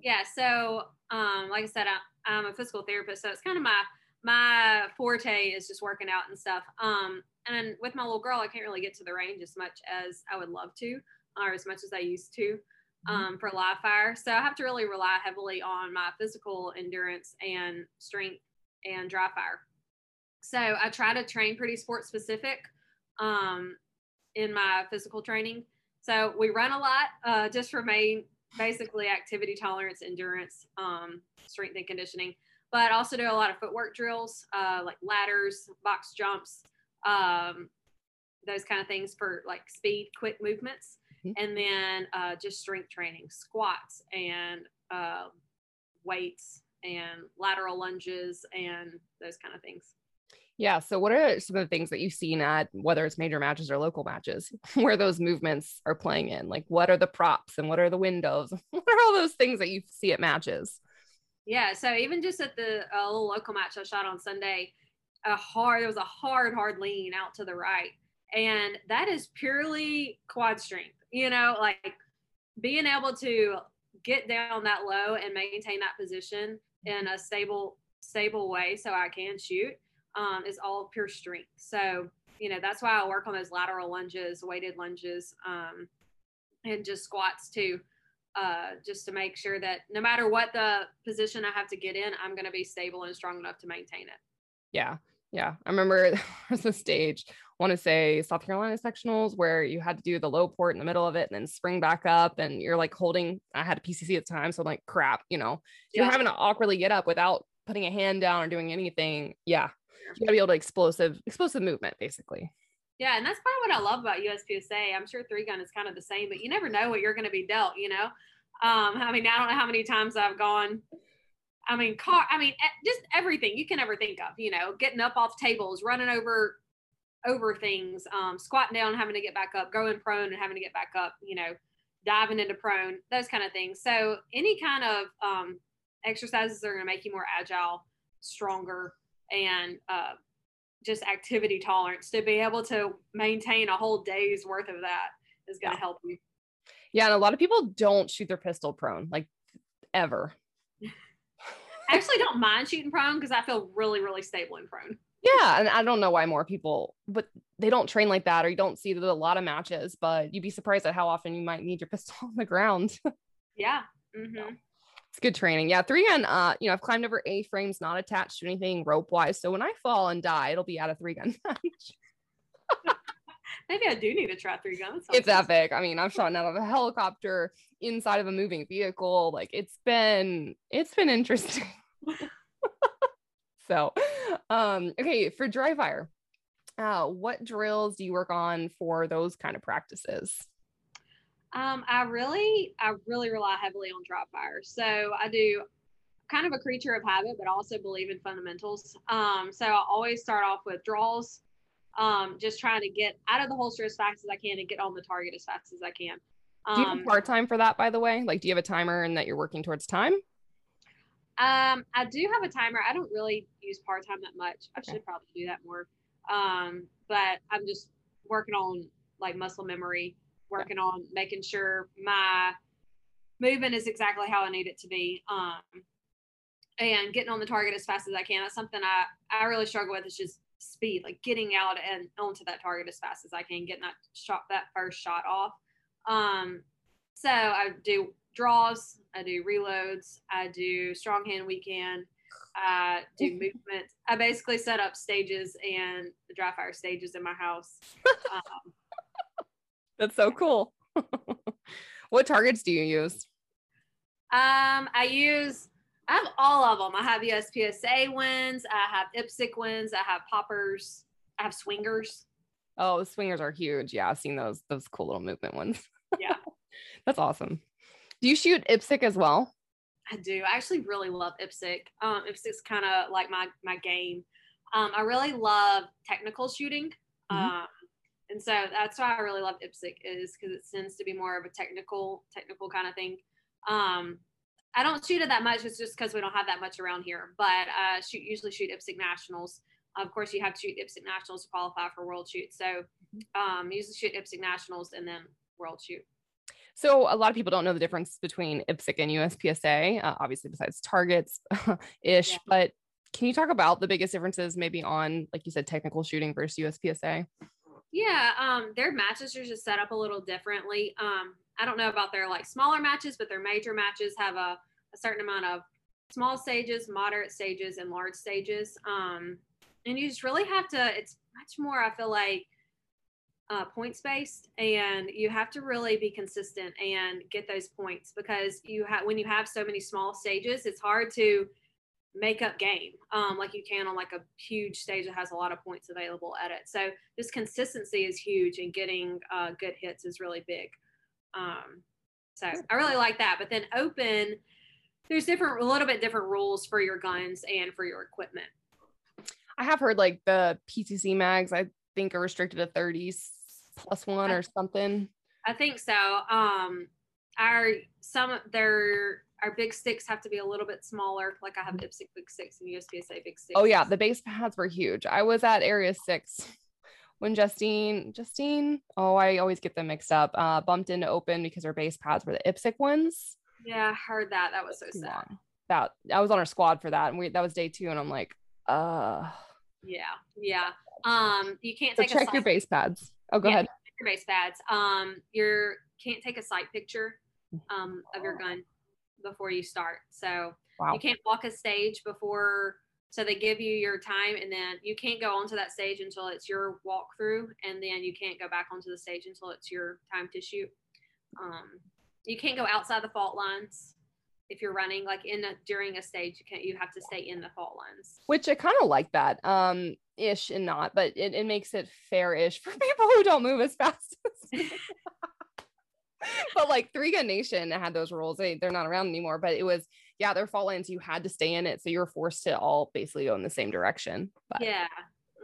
Yeah, so um, like I said, I, I'm a physical therapist, so it's kind of my my forte is just working out and stuff. Um, and with my little girl, I can't really get to the range as much as I would love to, or as much as I used to mm-hmm. um, for live fire. So I have to really rely heavily on my physical endurance and strength and dry fire. So I try to train pretty sport specific um, in my physical training. So we run a lot uh, just for main basically activity tolerance, endurance, um, strength and conditioning but also do a lot of footwork drills, uh, like ladders, box jumps, um, those kind of things for like speed, quick movements, mm-hmm. and then uh, just strength training, squats and uh, weights and lateral lunges and those kind of things. Yeah. So, what are some of the things that you've seen at whether it's major matches or local matches where those movements are playing in? Like, what are the props and what are the windows? What are all those things that you see at matches? Yeah. So, even just at the uh, little local match I shot on Sunday, a hard, there was a hard, hard lean out to the right. And that is purely quad strength, you know, like being able to get down that low and maintain that position in a stable, stable way so I can shoot um, is all pure strength. So, you know, that's why I work on those lateral lunges, weighted lunges, um, and just squats too, uh, just to make sure that no matter what the position I have to get in, I'm going to be stable and strong enough to maintain it. Yeah. Yeah. I remember there was a stage, I want to say South Carolina sectionals, where you had to do the low port in the middle of it and then spring back up. And you're like holding, I had a PCC at the time. So I'm like, crap, you know, yeah. you're having to awkwardly get up without putting a hand down or doing anything. Yeah you gotta be able to explosive explosive movement basically. Yeah and that's part of what i love about uspsa i'm sure three gun is kind of the same but you never know what you're going to be dealt you know? Um i mean i don't know how many times i've gone i mean car i mean just everything you can ever think of you know? Getting up off tables running over over things um squatting down having to get back up going prone and having to get back up you know? Diving into prone those kind of things. So any kind of um exercises are going to make you more agile stronger and uh, just activity tolerance to be able to maintain a whole day's worth of that is going to yeah. help you. Yeah, and a lot of people don't shoot their pistol prone, like ever. I actually don't mind shooting prone because I feel really, really stable in prone. Yeah, and I don't know why more people, but they don't train like that, or you don't see that a lot of matches. But you'd be surprised at how often you might need your pistol on the ground. yeah. Mm-hmm. It's good training. Yeah. Three gun, uh, you know, I've climbed over A frames, not attached to anything rope wise. So when I fall and die, it'll be out of three gun Maybe I do need to try three guns. It's epic. I mean, I've shot out of a helicopter inside of a moving vehicle. Like it's been, it's been interesting. so, um, okay, for dry fire, uh, what drills do you work on for those kind of practices? Um, I really, I really rely heavily on dry fire. So I do kind of a creature of habit, but also believe in fundamentals. Um, so I always start off with draws, um, just trying to get out of the holster as fast as I can and get on the target as fast as I can. do you have um, part time for that, by the way? Like, do you have a timer and that you're working towards time? Um, I do have a timer. I don't really use part time that much. I okay. should probably do that more. Um, but I'm just working on like muscle memory working on making sure my movement is exactly how I need it to be. Um, and getting on the target as fast as I can. That's something I, I really struggle with is just speed, like getting out and onto that target as fast as I can, getting that shot, that first shot off. Um, so I do draws, I do reloads, I do strong hand, weak hand, I do movement. I basically set up stages and the dry fire stages in my house. Um, that's so cool. what targets do you use? Um, I use I have all of them. I have USPSA wins, I have IPSC wins, I have poppers, I have swingers. Oh, the swingers are huge. Yeah, I've seen those those cool little movement ones. Yeah. That's awesome. Do you shoot IPSC as well? I do. I actually really love IPSC. Um, IPSC's kind of like my my game. Um, I really love technical shooting. Mm-hmm. Um, and so that's why I really love IPSC is because it tends to be more of a technical, technical kind of thing. Um, I don't shoot it that much. It's just because we don't have that much around here. But uh, shoot usually shoot IPSC nationals. Of course, you have to shoot IPSC nationals to qualify for world shoot. So um, usually shoot IPSC nationals and then world shoot. So a lot of people don't know the difference between IPSC and USPSA, uh, obviously besides targets ish. Yeah. But can you talk about the biggest differences maybe on, like you said, technical shooting versus USPSA? Yeah, um, their matches are just set up a little differently. Um, I don't know about their like smaller matches, but their major matches have a, a certain amount of small stages, moderate stages, and large stages. Um, and you just really have to. It's much more. I feel like uh, points based, and you have to really be consistent and get those points because you have when you have so many small stages, it's hard to makeup game um, like you can on like a huge stage that has a lot of points available at it so this consistency is huge and getting uh, good hits is really big um, so i really like that but then open there's different, a little bit different rules for your guns and for your equipment. I have heard like the PCC mags, I think are restricted to 30s plus one or something. I think so. Um, our some their our big sticks have to be a little bit smaller. Like I have IPSC big sticks and USPSA big sticks. Oh yeah, the base pads were huge. I was at Area Six when Justine, Justine, oh, I always get them mixed up. Uh, bumped into open because her base pads were the IPSC ones. Yeah, I heard that. That was so sad. That I was on our squad for that, and we that was day two, and I'm like, uh. Yeah, yeah. Um, you can't so take check your base pads. Oh, go yeah, ahead. Your base pads. Um, you can't take a sight picture um of your gun before you start. So wow. you can't walk a stage before so they give you your time and then you can't go onto that stage until it's your walkthrough and then you can't go back onto the stage until it's your time to shoot. Um, you can't go outside the fault lines if you're running like in a, during a stage you can't you have to stay in the fault lines which i kind of like that um ish and not but it, it makes it fair-ish for people who don't move as fast as but like three gun nation had those rules they, they're not around anymore but it was yeah their fault lines you had to stay in it so you were forced to all basically go in the same direction but yeah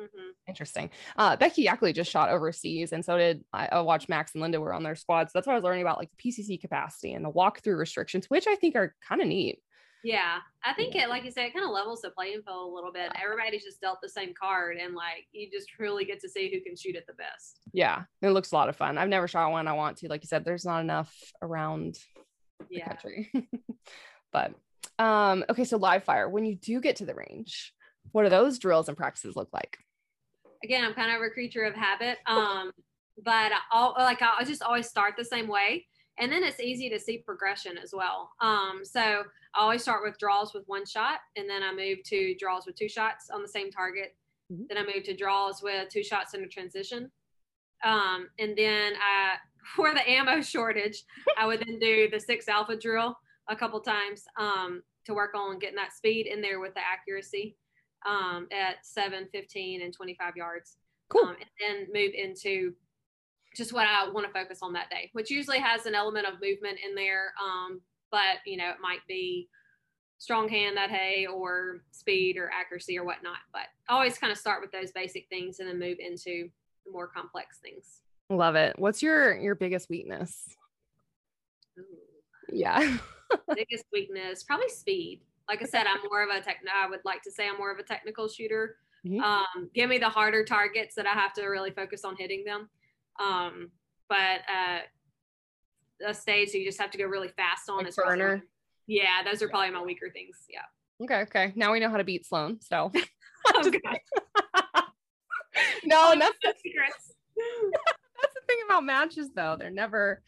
mm-hmm. interesting uh becky Yackley just shot overseas and so did I, I watched max and linda were on their squads. so that's what i was learning about like the pcc capacity and the walkthrough restrictions which i think are kind of neat yeah, I think it, like you said, it kind of levels the playing field a little bit. Everybody's just dealt the same card, and like you just really get to see who can shoot it the best. Yeah, it looks a lot of fun. I've never shot one. I want to. Like you said, there's not enough around the yeah. country. but um, okay, so live fire. When you do get to the range, what do those drills and practices look like? Again, I'm kind of a creature of habit. Um, but I'll like I'll just always start the same way and then it's easy to see progression as well. Um, so I always start with draws with one shot, and then I move to draws with two shots on the same target. Mm-hmm. Then I move to draws with two shots in a transition. Um, and then I, for the ammo shortage, I would then do the six alpha drill a couple times um, to work on getting that speed in there with the accuracy um, at 7, 15, and 25 yards. Cool. Um, and then move into just what I want to focus on that day, which usually has an element of movement in there. Um, but you know, it might be strong hand that day or speed or accuracy or whatnot. But I always kind of start with those basic things and then move into the more complex things. Love it. What's your your biggest weakness? Ooh. Yeah. biggest weakness, probably speed. Like I said, I'm more of a tech. I would like to say I'm more of a technical shooter. Mm-hmm. Um, give me the harder targets that I have to really focus on hitting them. Um, but uh, a stage you just have to go really fast on. Like burner. yeah, those are probably my weaker things. Yeah. Okay. Okay. Now we know how to beat Sloan. So. oh, no, that's the, that's the thing about matches, though. They're never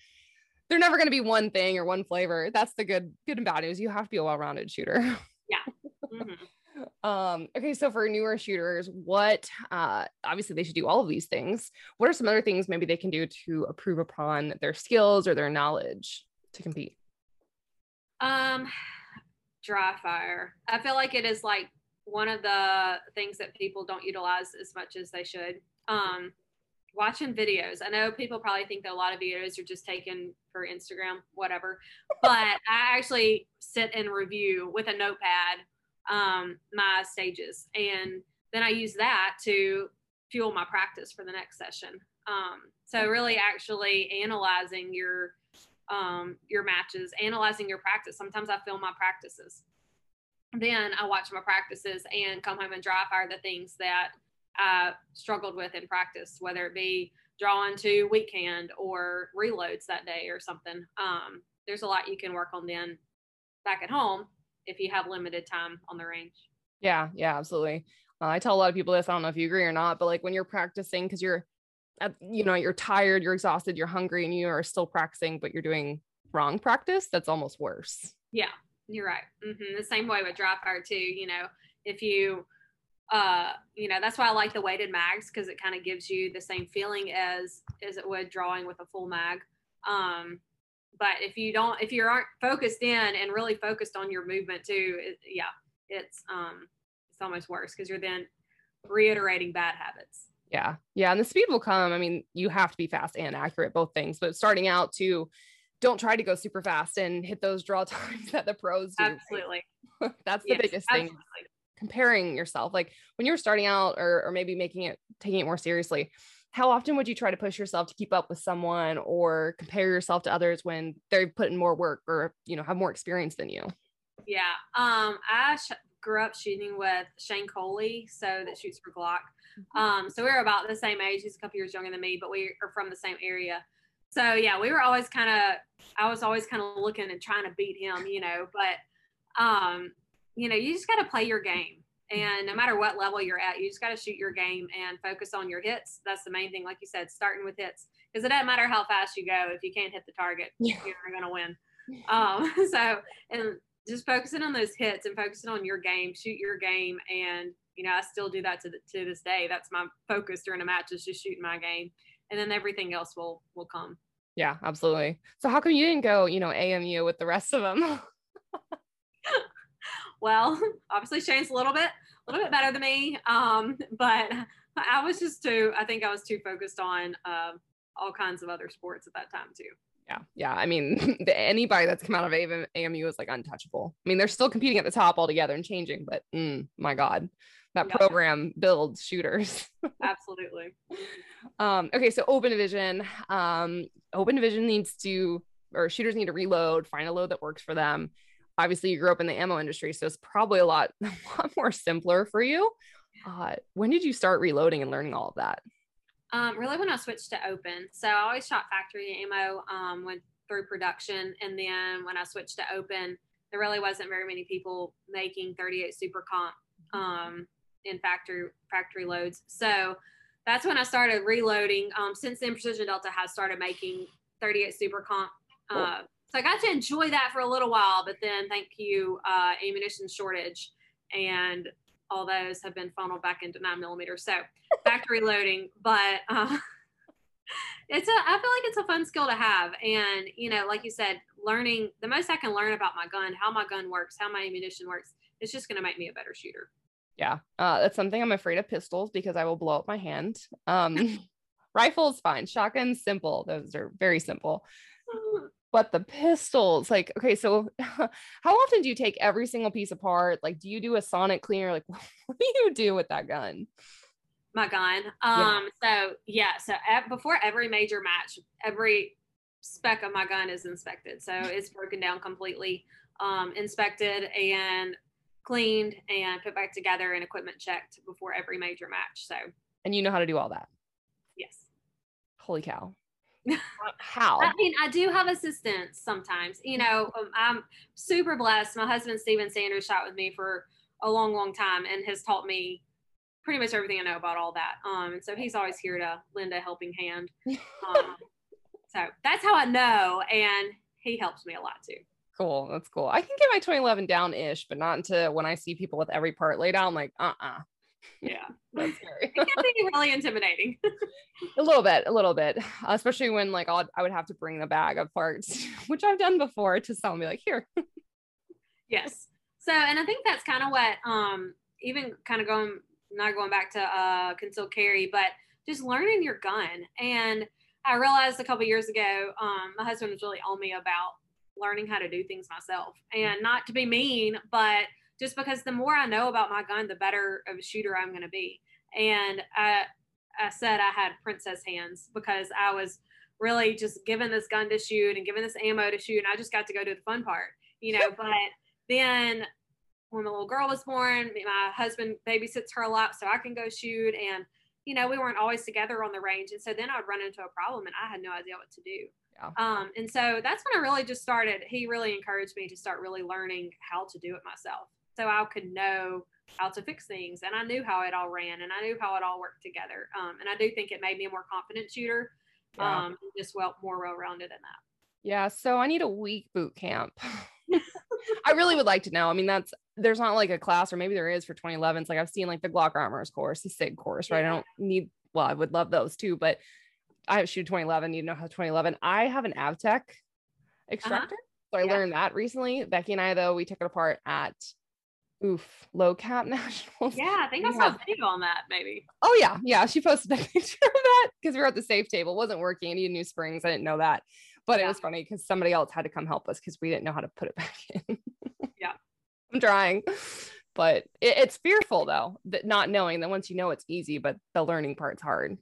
they're never going to be one thing or one flavor. That's the good good and bad news. You have to be a well-rounded shooter. Yeah. Mm-hmm. Um, okay, so for newer shooters, what uh obviously they should do all of these things. What are some other things maybe they can do to improve upon their skills or their knowledge to compete? Um dry fire. I feel like it is like one of the things that people don't utilize as much as they should. Um watching videos. I know people probably think that a lot of videos are just taken for Instagram, whatever. But I actually sit and review with a notepad um, my stages. And then I use that to fuel my practice for the next session. Um, so really actually analyzing your um, your matches, analyzing your practice. Sometimes I film my practices. Then I watch my practices and come home and dry fire the things that I struggled with in practice, whether it be drawing to weak hand or reloads that day or something. Um, there's a lot you can work on then back at home if you have limited time on the range. Yeah, yeah, absolutely. Uh, I tell a lot of people this. I don't know if you agree or not, but like when you're practicing, because you're, at, you know, you're tired, you're exhausted, you're hungry, and you are still practicing, but you're doing wrong practice. That's almost worse. Yeah, you're right. Mm-hmm. The same way with dry fire too. You know, if you, uh, you know, that's why I like the weighted mags because it kind of gives you the same feeling as as it would drawing with a full mag. Um, but if you don't if you aren't focused in and really focused on your movement too it, yeah it's um it's almost worse because you're then reiterating bad habits yeah yeah and the speed will come i mean you have to be fast and accurate both things but starting out to don't try to go super fast and hit those draw times that the pros do. Absolutely. That's the yes, biggest thing. Absolutely. Comparing yourself. Like when you're starting out or, or maybe making it, taking it more seriously, how often would you try to push yourself to keep up with someone or compare yourself to others when they're putting more work or, you know, have more experience than you? Yeah. Um, I sh- grew up shooting with Shane Coley, so that shoots for Glock. Mm-hmm. Um, so we are about the same age. He's a couple years younger than me, but we are from the same area. So yeah, we were always kind of, I was always kind of looking and trying to beat him, you know, but, um, you know, you just got to play your game. And no matter what level you're at, you just got to shoot your game and focus on your hits. That's the main thing. Like you said, starting with hits, because it doesn't matter how fast you go. If you can't hit the target, yeah. you're not going to win. Um, so, and just focusing on those hits and focusing on your game, shoot your game. And, you know, I still do that to, the, to this day. That's my focus during a match is just shooting my game. And then everything else will, will come. Yeah, absolutely. So how come you didn't go, you know, AMU with the rest of them? well, obviously Shane's a little bit, a little bit better than me. Um, but I was just too, I think I was too focused on uh, all kinds of other sports at that time too yeah yeah i mean anybody that's come out of amu is like untouchable i mean they're still competing at the top altogether and changing but mm, my god that yeah. program builds shooters absolutely um okay so open division um open division needs to or shooters need to reload find a load that works for them obviously you grew up in the ammo industry so it's probably a lot a lot more simpler for you uh, when did you start reloading and learning all of that um, really, when I switched to open, so I always shot factory ammo, um, went through production, and then when I switched to open, there really wasn't very many people making 38 super comp um, in factory factory loads. So that's when I started reloading. Um, since then, Precision Delta has started making 38 super comp. Uh, so I got to enjoy that for a little while, but then thank you, uh, ammunition shortage and all those have been funneled back into nine millimeters. So factory loading, but uh, it's a, I feel like it's a fun skill to have. And, you know, like you said, learning the most I can learn about my gun, how my gun works, how my ammunition works, it's just going to make me a better shooter. Yeah. Uh, that's something I'm afraid of pistols because I will blow up my hand. Um, rifles, fine. Shotguns, simple. Those are very simple. But the pistols like okay so how often do you take every single piece apart? Like do you do a sonic cleaner? Like what do you do with that gun? My gun. Um yeah. so yeah so at, before every major match every spec of my gun is inspected. So it's broken down completely um inspected and cleaned and put back together and equipment checked before every major match so. And you know how to do all that? Yes. Holy cow how? I mean, I do have assistants sometimes. You know, um, I'm super blessed. My husband, Steven Sanders, shot with me for a long, long time and has taught me pretty much everything I know about all that. Um, and so he's always here to lend a helping hand. Um, so that's how I know. And he helps me a lot too. Cool. That's cool. I can get my 2011 down ish, but not until when I see people with every part laid out. I'm like, uh uh-uh. uh yeah, that's scary. it can be really intimidating. a little bit, a little bit, especially when like I'll, I would have to bring the bag of parts, which I've done before, to someone be like, here. yes. So, and I think that's kind of what, um, even kind of going, not going back to uh, concealed carry, but just learning your gun. And I realized a couple years ago, um, my husband was really on me about learning how to do things myself, and not to be mean, but just because the more I know about my gun, the better of a shooter I'm going to be. And I, I said I had princess hands because I was really just given this gun to shoot and given this ammo to shoot. And I just got to go do the fun part, you know. but then when the little girl was born, my husband babysits her a lot so I can go shoot. And, you know, we weren't always together on the range. And so then I'd run into a problem and I had no idea what to do. Yeah. Um, and so that's when I really just started. He really encouraged me to start really learning how to do it myself so I could know how to fix things. And I knew how it all ran and I knew how it all worked together. Um, and I do think it made me a more confident shooter, yeah. um, just well, more well rounded in that. Yeah. So I need a week boot camp. I really would like to know. I mean, that's there's not like a class, or maybe there is for 2011. It's like I've seen like the Glock Armors course, the SIG course, right? Yeah. I don't need, well, I would love those too, but I have shoot 2011. You know how 2011. I have an AvTech extractor. Uh-huh. So I yeah. learned that recently. Becky and I, though, we took it apart at oof low cap nationals yeah i think i saw a video on that maybe oh yeah yeah she posted a picture of that because we were at the safe table it wasn't working i needed new springs i didn't know that but Yeah. it was funny because somebody else had to come help us because we didn't know how to put it back in. Yeah. I'm trying, but it, it's fearful though, that not knowing that once you know it's easy, but the learning part's hard.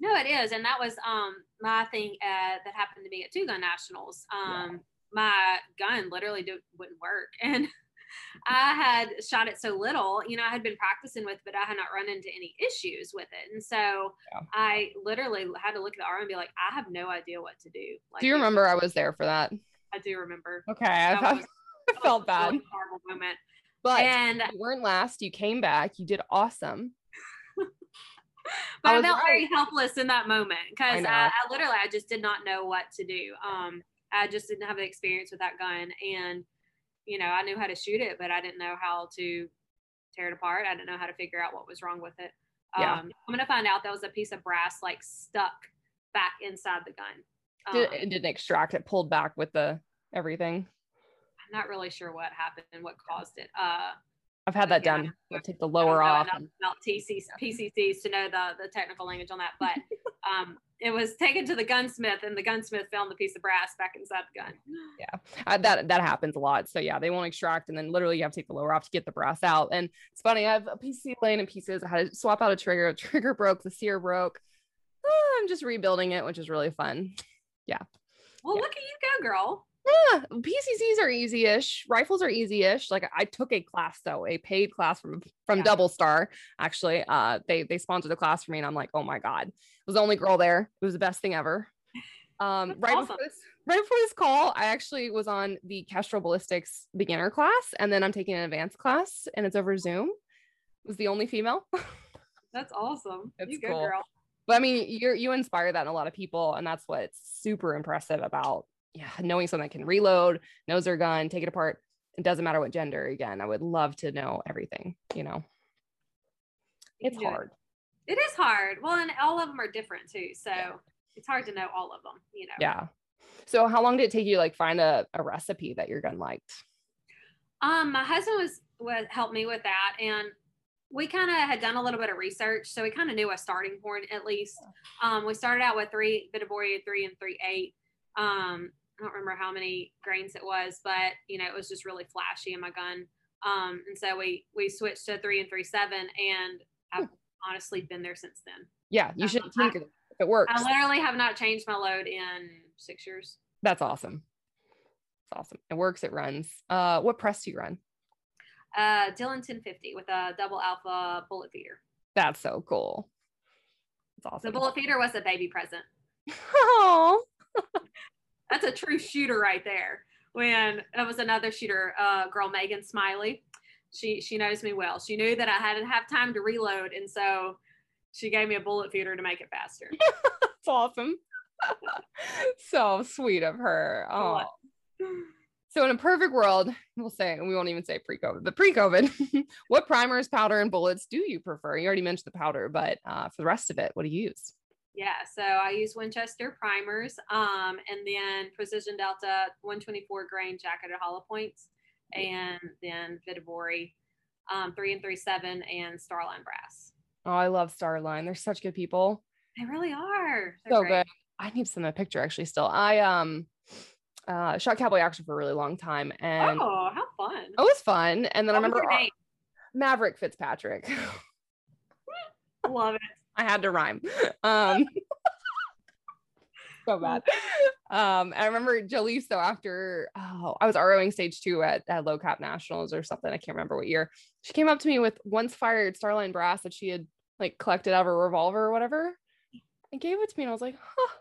No, it is, and that was um my thing uh, that happened to me at Two Gun Nationals. Um, my gun literally do, wouldn't work, and I had shot it so little. You know, I had been practicing with, but I had not run into any issues with it, and so Yeah. I literally had to look at the arm and be like, I have no idea what to do. Like, Do you remember I was there for that? I do remember. Okay, I, That felt, was- I That was felt a bad, really horrible moment. but and you weren't last. You came back. You did awesome. but I, was felt right. very helpless in that moment because know. I, I, literally I just did not know what to do. Um, I just didn't have the experience with that gun, and you know I knew how to shoot it, but I didn't know how to tear it apart. I didn't know how to figure out what was wrong with it. Yeah. Um, I'm gonna find out that was a piece of brass like stuck back inside the gun. Did, Um, it didn't extract. It pulled back with the everything. I'm not really sure what happened and what caused it. Uh, I've had that Yeah. done. I take the lower off. about TC, PCCs to know the, the technical language on that, but um, it was taken to the gunsmith, and the gunsmith found the piece of brass back inside the gun. Uh, that that happens a lot. So yeah, they won't extract, and then literally you have to take the lower off to get the brass out. And it's funny, I have a PC laying in pieces. I had to swap out a trigger. A trigger broke. The sear broke. Ah, I'm just rebuilding it, which is really fun. Yeah well, Yeah. look at you go, girl. Yeah, PCCs are easy-ish. Rifles are easy-ish. Like I took a class though, a paid class from from Yeah. Double Star. Actually, uh, they they sponsored a class for me, and I'm like, oh my god, was the only girl there. It was the best thing ever. Um, right awesome. before this, right before this call, I actually was on the Kestrel Ballistics beginner class, and then I'm taking an advanced class, and it's over Zoom. Was the only female. That's awesome. You cool. girl. But I mean, you you inspire that in a lot of people, and that's what's super impressive about yeah, knowing someone that can reload, knows their gun, take it apart. It doesn't matter what gender. Again, I would love to know everything. You know, it's hard. It is hard. Well, and all of them are different too, so it's hard to know all of them. You know. Yeah. So how long did it take you to like find a, a recipe that your gun liked? Um, my husband was was helped me with that, and we kind of had done a little bit of research, so we kind of knew a starting point at least. Um, we started out with three Vihtavuori three and three eight. Um, I don't remember how many grains it was, but you know it was just really flashy in my gun. Um, and so we we switched to three and three seven, and I've honestly been there since then. Yeah, you Um, should I- tinker if it works. I literally have not changed my load in six years. That's awesome. It's awesome. It works. It runs. Uh, what press do you run? Uh, Dillon 1050 with a double alpha bullet feeder. That's so cool. It's awesome. The bullet feeder was a baby present. Oh, That's a true shooter right there. When it was another shooter, uh, girl Megan Smiley. She she knows me well. She knew that I hadn't have time to reload, and so she gave me a bullet feeder to make it faster. it's awesome. so sweet of her. Oh. So in a perfect world, we'll say we won't even say pre-COVID, but pre-COVID, what primers, powder, and bullets do you prefer? You already mentioned the powder, but uh, for the rest of it, what do you use? Yeah, so I use Winchester primers, um, and then Precision Delta 124 grain jacketed hollow points, and then Vihtavuori um, three and three seven and Starline brass. Oh, I love Starline. They're such good people. They really are. They're so great. good. I need to send a picture actually. Still, I um uh shot cowboy action for a really long time, and Oh, how fun! it was fun. And then I What was remember? Maverick Fitzpatrick. Love it. I had to rhyme. Um, so bad. Um, I remember Jaleesa after oh, I was ROing stage two at, at Low Cap Nationals or something. I can't remember what year. She came up to me with once fired Starline brass that she had like collected out of a revolver or whatever, and gave it to me. And I was like, huh,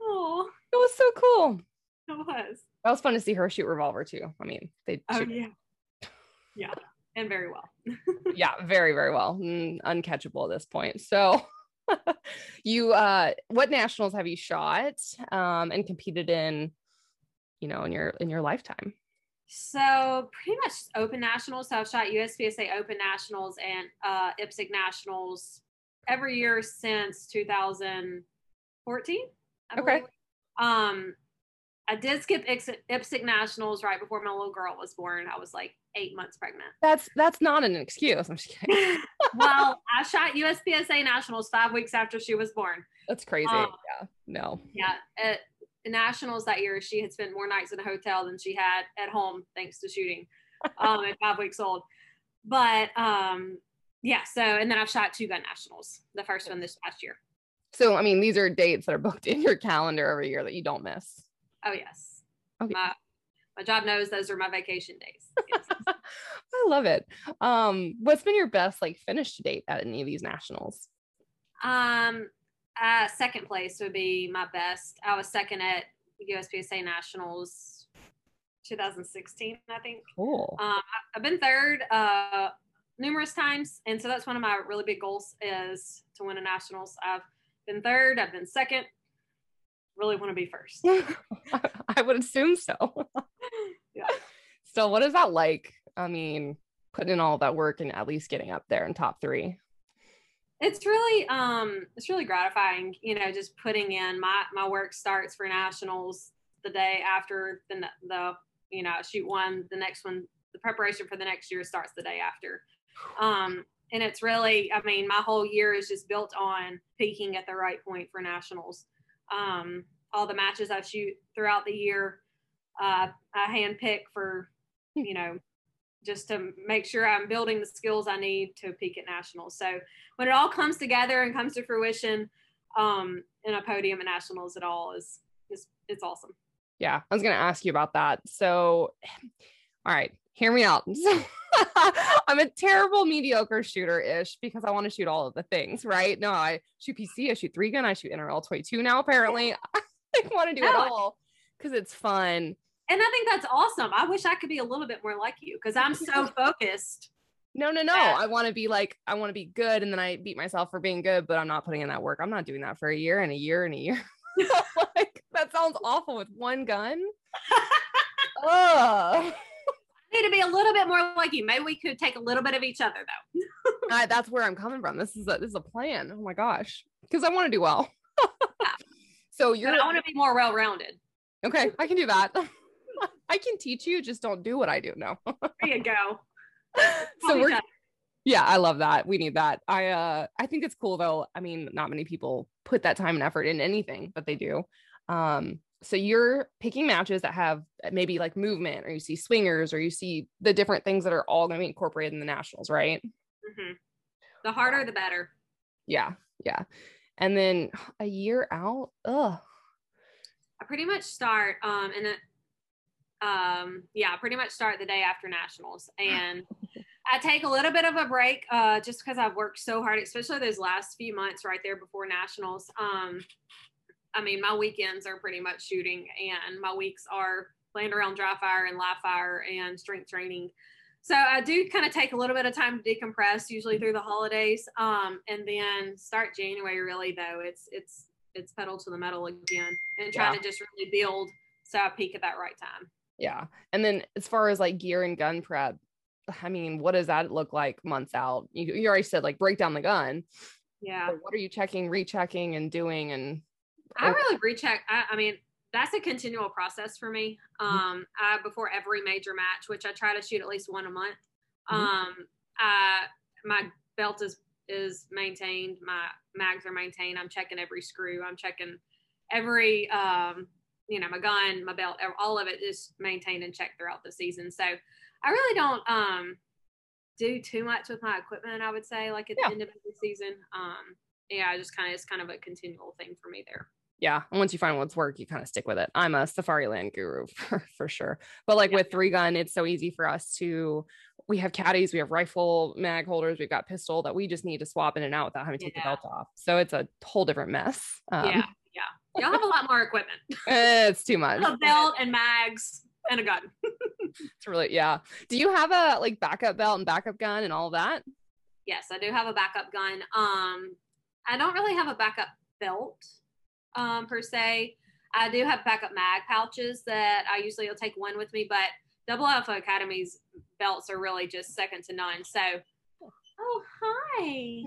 Oh, it was so cool. it was. That was fun to see her shoot revolver too. I mean, they Oh shoot, yeah, yeah, and very well. yeah, very, very well. Mm, uncatchable at this point. So you uh what nationals have you shot um and competed in, you know, in your in your lifetime? So pretty much open nationals. So I've shot USPSA Open Nationals and uh, IPSC Nationals every year since 2014. I Okay. believe. Um, I did skip IPSC Nationals right before my little girl was born. I was like eight months pregnant. That's that's not an excuse. I'm just kidding. well, I shot USPSA Nationals five weeks after she was born. That's crazy. Um, yeah. No. Yeah, it, nationals that year, she had spent more nights in a hotel than she had at home, thanks to shooting um, at five weeks old. But um, yeah, so and then I've shot two gun nationals, the first one this past year. So I mean, these are dates that are booked in your calendar every year that you don't miss. Oh yes. Okay. My, my job knows those are my vacation days. Yes. I love it. Um, what's been your best like finish to date at any of these nationals? Um, uh, second place would be my best. I was second at USPSA Nationals 2016, I think. Cool. Um, I've been third uh, numerous times, and so that's one of my really big goals is to win a nationals. I've been third. I've been second. Really want to be first. I would assume so. yeah. So, what is that like? I mean, putting in all that work and at least getting up there in top three it's really um it's really gratifying you know just putting in my my work starts for nationals the day after the the you know shoot one the next one the preparation for the next year starts the day after um and it's really i mean my whole year is just built on peaking at the right point for nationals um all the matches i shoot throughout the year uh i hand pick for you know just to make sure I'm building the skills I need to peak at nationals. So when it all comes together and comes to fruition um, in a podium at nationals, it all is, is it's awesome. Yeah, I was going to ask you about that. So, all right, hear me out. I'm a terrible mediocre shooter ish because I want to shoot all of the things, right? No, I shoot PC, I shoot three gun, I shoot NRL 22 now. Apparently, I want to do it all because it's fun and I think that's awesome. I wish I could be a little bit more like you because I'm so focused. No, no, no. I want to be like, I want to be good. And then I beat myself for being good, but I'm not putting in that work. I'm not doing that for a year and a year and a year. like, that sounds awful with one gun. Ugh. Need to be a little bit more like you. Maybe we could take a little bit of each other though. that's where I'm coming from. This is a this is a plan. Oh my gosh. Because I want to do well. so you're but I want to be more well-rounded. Okay, I can do that. I can teach you, just don't do what I do. No. there you go. so we're yeah, I love that. We need that. I uh I think it's cool though. I mean, not many people put that time and effort in anything, but they do. Um so you're picking matches that have maybe like movement or you see swingers or you see the different things that are all going to be incorporated in the nationals, right? Mm-hmm. The harder the better. Yeah, yeah. And then a year out, ugh. I pretty much start um and um, yeah, pretty much start the day after nationals. And I take a little bit of a break uh, just because I've worked so hard, especially those last few months right there before nationals. Um, I mean, my weekends are pretty much shooting, and my weeks are playing around dry fire and live fire and strength training. So I do kind of take a little bit of time to decompress, usually through the holidays, um, and then start January. Really, though, it's it's it's pedal to the metal again, and trying yeah. to just really build so I peak at that right time. Yeah. And then as far as like gear and gun prep, I mean, what does that look like months out? You, you already said like break down the gun. Yeah. But what are you checking, rechecking, and doing? And I really recheck. I, I mean, that's a continual process for me. Mm-hmm. Um, I, before every major match, which I try to shoot at least one a month. Mm-hmm. Um, I, my belt is is maintained. My mags are maintained. I'm checking every screw. I'm checking every um, you know, my gun, my belt, all of it is maintained and checked throughout the season. So I really don't um, do too much with my equipment, I would say, like at yeah. the end of the season. Um, yeah, I just kind of, it's kind of a continual thing for me there. Yeah. And once you find what's work, you kind of stick with it. I'm a Safariland guru for, for sure. But like yeah. with three gun, it's so easy for us to, we have caddies, we have rifle mag holders, we've got pistol that we just need to swap in and out without having to take yeah. the belt off. So it's a whole different mess. Um, yeah. Yeah. Y'all have a lot more equipment. it's too much. A belt and mags and a gun. it's really yeah. Do you have a like backup belt and backup gun and all that? Yes, I do have a backup gun. Um, I don't really have a backup belt um, per se. I do have backup mag pouches that I usually will take one with me, but Double Alpha Academy's belts are really just second to none. So, oh hi,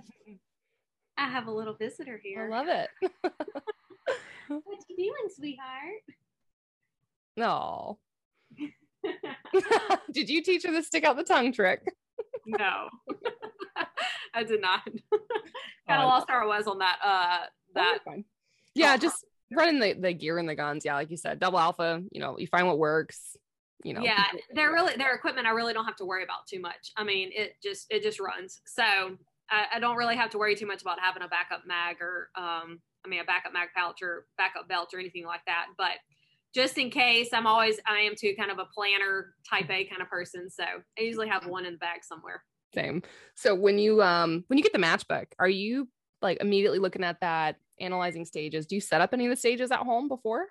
I have a little visitor here. I love it. what you doing, sweetheart? No. did you teach her the stick out the tongue trick? no. I did not. kind of lost where I was on that. Uh, that. Oh, yeah, just running the, the gear and the guns. Yeah, like you said, double alpha, you know, you find what works. You know, yeah, they're really their equipment. I really don't have to worry about too much. I mean, it just it just runs. So I, I don't really have to worry too much about having a backup mag or um, I mean, a backup mag pouch or backup belt or anything like that. But just in case, I'm always I am too kind of a planner type A kind of person. So I usually have one in the bag somewhere. Same. So when you um when you get the matchbook, are you like immediately looking at that, analyzing stages? Do you set up any of the stages at home before?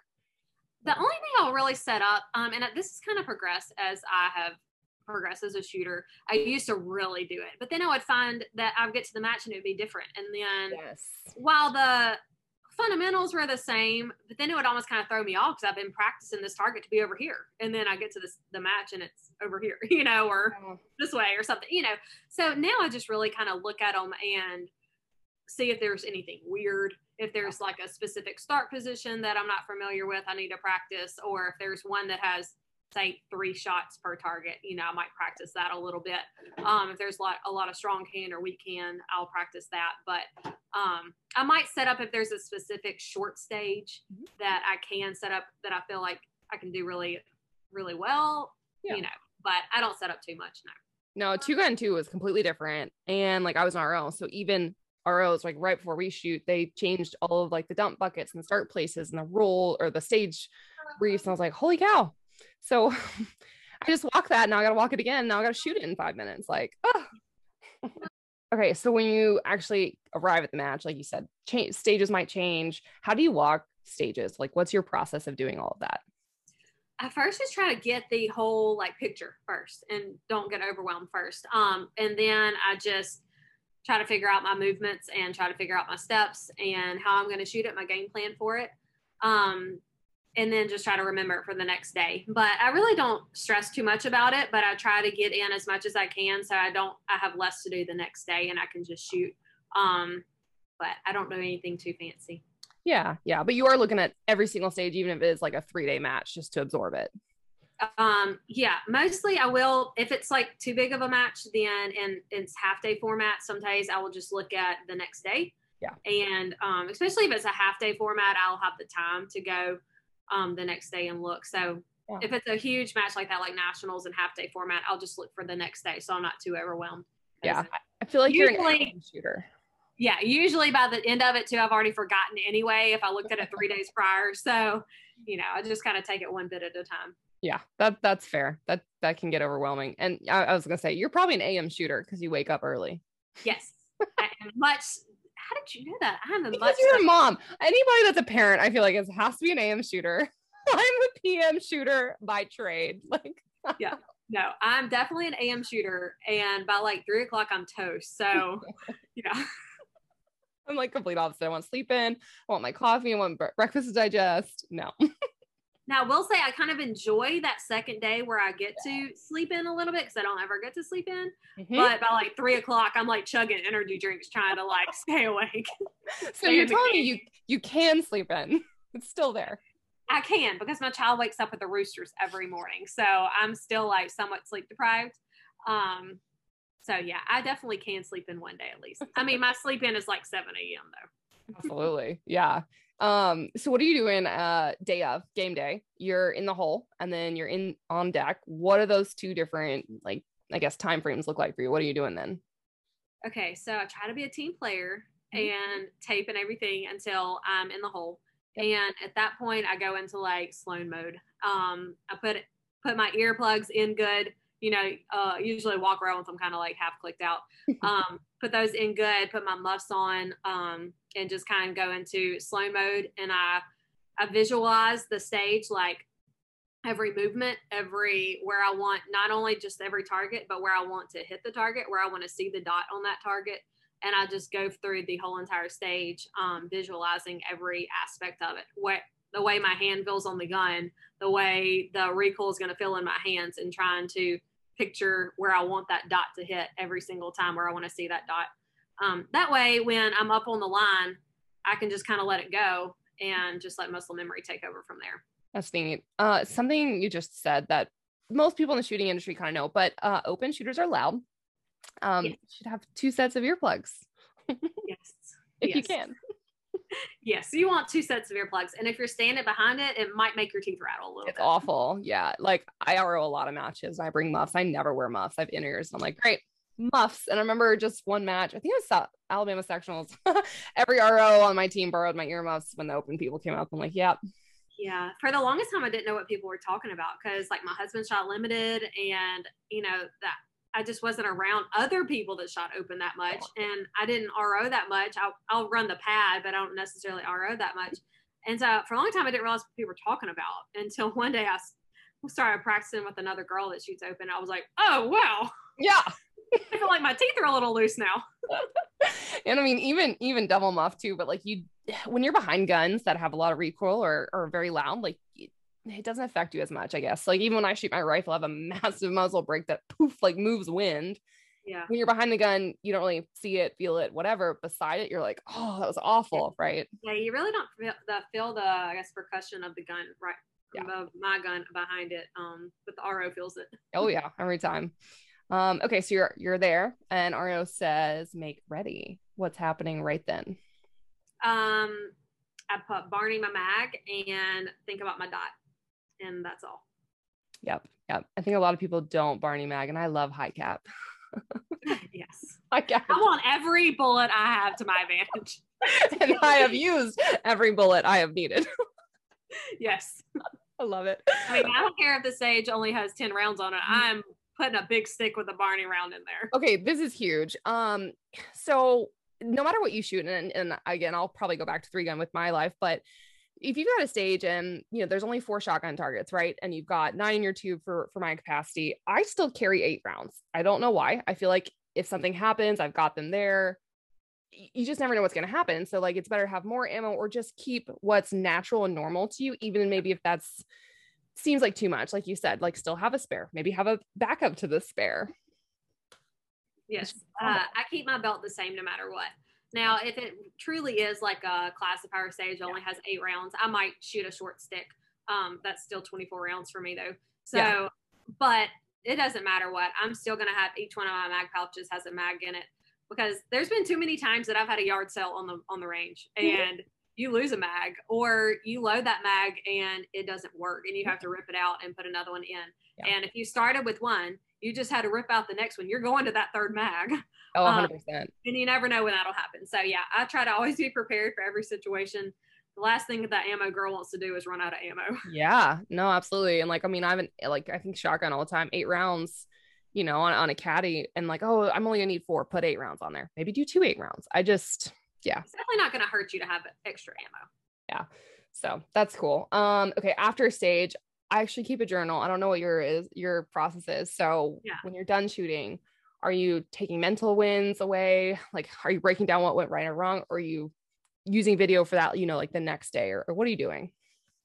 The only thing I'll really set up, um, and this has kind of progressed as I have progressed as a shooter. I used to really do it, but then I would find that I would get to the match and it would be different. And then yes. while the fundamentals were the same, but then it would almost kind of throw me off because I've been practicing this target to be over here, and then I get to this the match and it's over here, you know, or oh. this way or something, you know. So now I just really kind of look at them and see if there's anything weird, if there's like a specific start position that I'm not familiar with, I need to practice, or if there's one that has say three shots per target, you know, I might practice that a little bit. Um, if there's a lot, a lot of strong hand or weak hand, I'll practice that. But um, I might set up if there's a specific short stage mm-hmm. that I can set up that I feel like I can do really, really well, yeah. you know, but I don't set up too much now. No, two gun two was completely different. And like I was an RO. So even ROs, like right before we shoot, they changed all of like the dump buckets and the start places and the roll or the stage briefs. And I was like, holy cow, so I just walk that. Now I got to walk it again. Now I got to shoot it in five minutes. Like, oh. okay. So when you actually arrive at the match, like you said, change, stages might change. How do you walk stages? Like, what's your process of doing all of that? I first just try to get the whole like picture first and don't get overwhelmed first. Um, and then I just try to figure out my movements and try to figure out my steps and how I'm going to shoot it, my game plan for it. Um, and then just try to remember it for the next day. But I really don't stress too much about it, but I try to get in as much as I can so I don't I have less to do the next day and I can just shoot. Um but I don't do anything too fancy. Yeah, yeah, but you are looking at every single stage even if it is like a 3-day match just to absorb it. Um yeah, mostly I will if it's like too big of a match then and it's half day format, sometimes I will just look at the next day. Yeah. And um especially if it's a half day format, I'll have the time to go um, the next day and look. So yeah. if it's a huge match like that, like nationals and half day format, I'll just look for the next day. So I'm not too overwhelmed. Yeah. I feel like usually, you're an shooter. Yeah. Usually by the end of it too, I've already forgotten anyway, if I looked at it three days prior. So, you know, I just kind of take it one bit at a time. Yeah, that that's fair. That that can get overwhelming. And I, I was gonna say you're probably an AM shooter because you wake up early. Yes, much how did you know that? I haven't because you're a mom. Anybody that's a parent, I feel like it has to be an AM shooter. I'm a PM shooter by trade. Like, yeah, no, I'm definitely an AM shooter, and by like three o'clock, I'm toast. So, yeah. I'm like complete opposite. I want sleep in. I want my coffee. I want breakfast to digest. No. Now, I will say I kind of enjoy that second day where I get to sleep in a little bit because I don't ever get to sleep in. Mm-hmm. But by like three o'clock, I'm like chugging energy drinks trying to like stay awake. so you're telling me you you can sleep in? It's still there. I can because my child wakes up with the roosters every morning, so I'm still like somewhat sleep deprived. Um, so yeah, I definitely can sleep in one day at least. I mean, my sleep in is like seven a.m. though. Absolutely, yeah. Um, so what are you doing uh day of game day? You're in the hole and then you're in on deck. What are those two different like I guess time frames look like for you? What are you doing then? Okay, so I try to be a team player mm-hmm. and tape and everything until I'm in the hole. And at that point I go into like Sloan mode. Um I put put my earplugs in good you know, uh, usually walk around with them kind of like half clicked out. Um, put those in good, put my muffs on, um, and just kind of go into Sloan mode. And I, I visualize the stage like every movement, every where I want not only just every target, but where I want to hit the target, where I want to see the dot on that target. And I just go through the whole entire stage, um, visualizing every aspect of it. What the way my hand feels on the gun, the way the recoil is going to feel in my hands, and trying to picture where I want that dot to hit every single time where I want to see that dot. Um, that way, when I'm up on the line, I can just kind of let it go and just let muscle memory take over from there. That's neat. Uh, something you just said that most people in the shooting industry kind of know, but uh, open shooters are loud. Um, yes. should have two sets of earplugs. yes. if yes. you can. Yes, you want two sets of earplugs, and if you're standing behind it, it might make your teeth rattle a little. It's bit. awful. Yeah, like I RO a lot of matches. I bring muffs. I never wear muffs. I have in ears. I'm like, great muffs. And I remember just one match. I think it was Alabama sectionals. Every RO on my team borrowed my earmuffs when the open people came up. I'm like, yep. Yeah, for the longest time, I didn't know what people were talking about because, like, my husband shot limited, and you know that I just wasn't around other people that shot open that much, oh. and I didn't RO that much. I'll, I'll run the pad, but I don't necessarily RO that much. And so for a long time, I didn't realize what people were talking about until one day I started practicing with another girl that shoots open. I was like, oh wow, yeah. I feel like my teeth are a little loose now. and I mean, even even double muff too. But like you, when you're behind guns that have a lot of recoil or or very loud, like it doesn't affect you as much, I guess. Like even when I shoot my rifle, I have a massive muzzle brake that poof like moves wind. Yeah. When you're behind the gun, you don't really see it, feel it, whatever. Beside it, you're like, oh, that was awful, right? Yeah, you really don't feel the feel the I guess percussion of the gun right yeah. my gun behind it. Um, but the RO feels it. oh yeah, every time. Um, okay, so you're you're there, and RO says, "Make ready." What's happening right then? Um, I put Barney my mag and think about my dot, and that's all. Yep, yep. I think a lot of people don't Barney mag, and I love high cap. yes, high cap. I want every bullet I have to my advantage, and I have used every bullet I have needed. yes, I love it. I mean, I don't care if the sage only has ten rounds on it. I'm putting a big stick with a Barney round in there. Okay, this is huge. Um, so no matter what you shoot, and, and again, I'll probably go back to three gun with my life, but if you've got a stage and you know there's only four shotgun targets, right? And you've got nine in your tube for for my capacity, I still carry eight rounds. I don't know why. I feel like if something happens, I've got them there. You just never know what's going to happen. So like it's better to have more ammo or just keep what's natural and normal to you, even maybe if that's seems like too much like you said like still have a spare maybe have a backup to the spare yes uh, i keep my belt the same no matter what now if it truly is like a classifier stage only has eight rounds i might shoot a short stick um that's still 24 rounds for me though so yeah. but it doesn't matter what i'm still going to have each one of my mag pouches has a mag in it because there's been too many times that i've had a yard sale on the on the range and you lose a mag or you load that mag and it doesn't work and you have to rip it out and put another one in. Yeah. And if you started with one, you just had to rip out the next one. You're going to that third mag. Oh, 100%. Um, and you never know when that'll happen. So, yeah, I try to always be prepared for every situation. The last thing that ammo girl wants to do is run out of ammo. Yeah, no, absolutely. And like, I mean, I haven't, like, I think shotgun all the time, eight rounds, you know, on, on a caddy, and like, oh, I'm only gonna need four, put eight rounds on there. Maybe do two eight rounds. I just, yeah it's definitely not to hurt you to have extra ammo yeah so that's cool um okay after stage i actually keep a journal i don't know what your is your process is so yeah. when you're done shooting are you taking mental wins away? Like are you breaking down what went right or wrong? Or are you using video for that you know like the next day? Or, or what are you doing?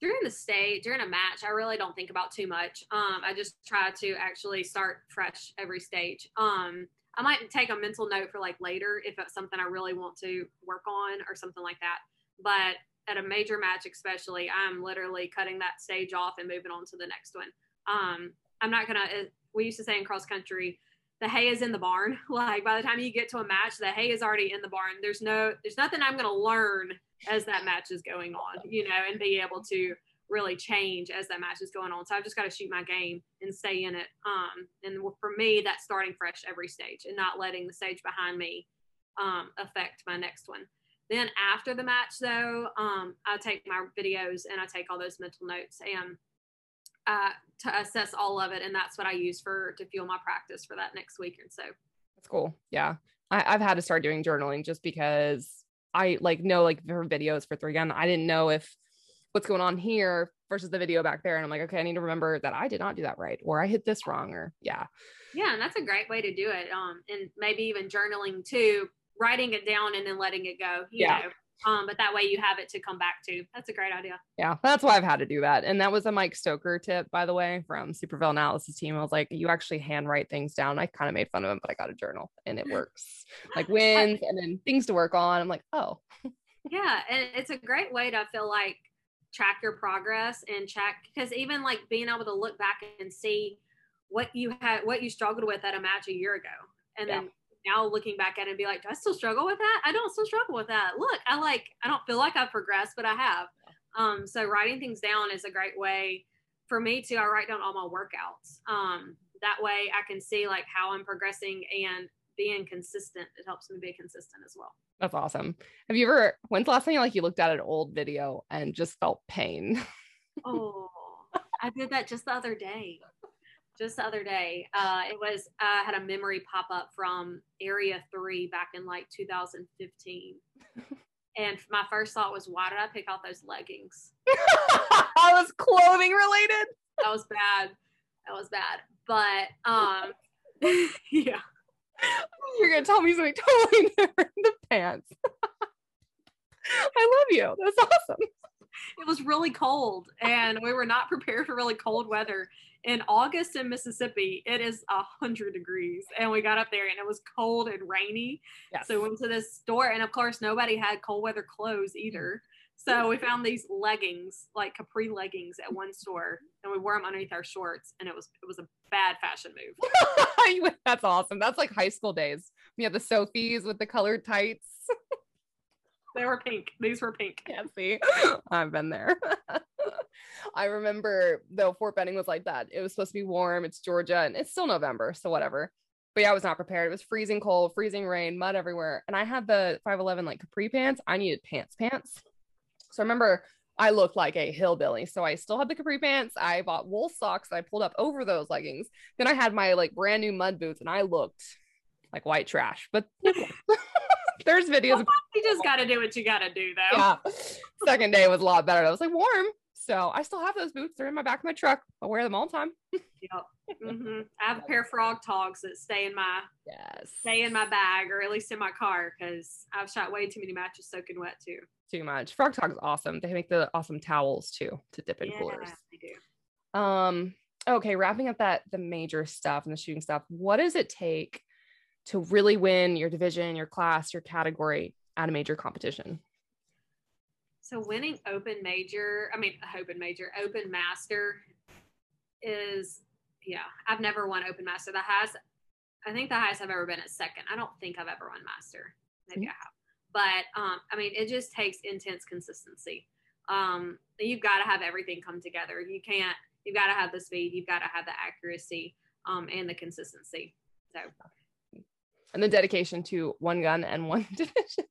During the stage during a match i really don't think about too much. Um i just try to actually start fresh every stage. Um I might take a mental note for like later if it's something I really want to work on or something like that. But at a major match, especially, I'm literally cutting that stage off and moving on to the next one. Um, I'm not gonna. We used to say in cross country, the hay is in the barn. Like by the time you get to a match, the hay is already in the barn. There's no, there's nothing I'm gonna learn as that match is going on, you know, and be able to really change as that match is going on. So I've just got to shoot my game and stay in it. Um, and for me, that's starting fresh every stage and not letting the stage behind me um, affect my next one. Then after the match, though, um, I take my videos and I take all those mental notes and uh, to assess all of it, and that's what I use for to fuel my practice for that next week or so. That's cool. Yeah, I, I've had to start doing journaling just because I like know like for videos for three gun. I didn't know if what's going on here versus the video back there. And I'm like, okay, I need to remember that I did not do that right, or I hit this wrong, or yeah. Yeah, and that's a great way to do it. Um, and maybe even journaling too, writing it down and then letting it go. yeah. Know? Um, but that way you have it to come back to. That's a great idea. Yeah, that's why I've had to do that. And that was a Mike Stoker tip, by the way, from Superville Analysis team. I was like, you actually handwrite things down. I kind of made fun of him, but I got a journal and it works. like wins and then things to work on. I'm like, oh. yeah, and it's a great way to feel like track your progress and check because even like being able to look back and see what you had what you struggled with at a match a year ago and yeah. then now looking back at it and be like, do I still struggle with that? I don't still struggle with that. Look, I like, I don't feel like I've progressed, but I have. Um, so writing things down is a great way for me to, I write down all my workouts. Um, that way I can see like how I'm progressing and being consistent. It helps me be consistent as well. That's awesome. Have you ever, when's the last time you like you looked at an old video and just felt pain? oh, I did that just the other day just the other day. Uh, it was I had a memory pop up from Area Three back in like 2015, and my first thought was, why did I pick out those leggings? I was clothing related. That was bad. That was bad. But um, yeah. You're gonna tell me something totally different. The pants. I love you. That's awesome. It was really cold, and we were not prepared for really cold weather in August in Mississippi, it is a hundred degrees, and we got up there and it was cold and rainy. Yes. So we went to this store, and of course, nobody had cold weather clothes either. So we found these leggings, like capri leggings, at one store, and we wore them underneath our shorts, and it was it was a bad fashion move. That's awesome. That's like high school days. We had the Soffes with the colored tights. They were pink. These were pink. Yeah, see, I've been there. I remember though Fort Benning was like that. It was supposed to be warm. It's Georgia and it's still November, so whatever. But yeah, I was not prepared. It was freezing cold, freezing rain, mud everywhere. And I had the 511 like capri pants. I needed pants pants. So I remember I looked like a hillbilly. So I still had the capri pants. I bought wool socks I pulled up over those leggings. Then I had my like brand new mud boots and I looked like white trash. But there's videos. You just got to do what you got to do though. Yeah. Second day was a lot better. I was like warm. So I still have those boots. They're in my back of my truck. I wear them all the time. yep. Mm-hmm. I have a pair of Frogg Toggs that stay in my yes stay in my bag or at least in my car because I've shot way too many matches soaking wet too. Too much. Frogg Togg's awesome. They make the awesome towels too to dip in yeah, coolers. They do. Um. Okay, wrapping up that the major stuff and the shooting stuff. What does it take to really win your division, your class, your category at a major competition? So winning open major, I mean open major, open master is yeah, I've never won open master. The highest I think the highest I've ever been at second. I don't think I've ever won master. Maybe mm-hmm. I have. But um, I mean, it just takes intense consistency. Um, you've got to have everything come together. You can't. You've got to have the speed. You've got to have the accuracy um, and the consistency. So, and the dedication to one gun and one division.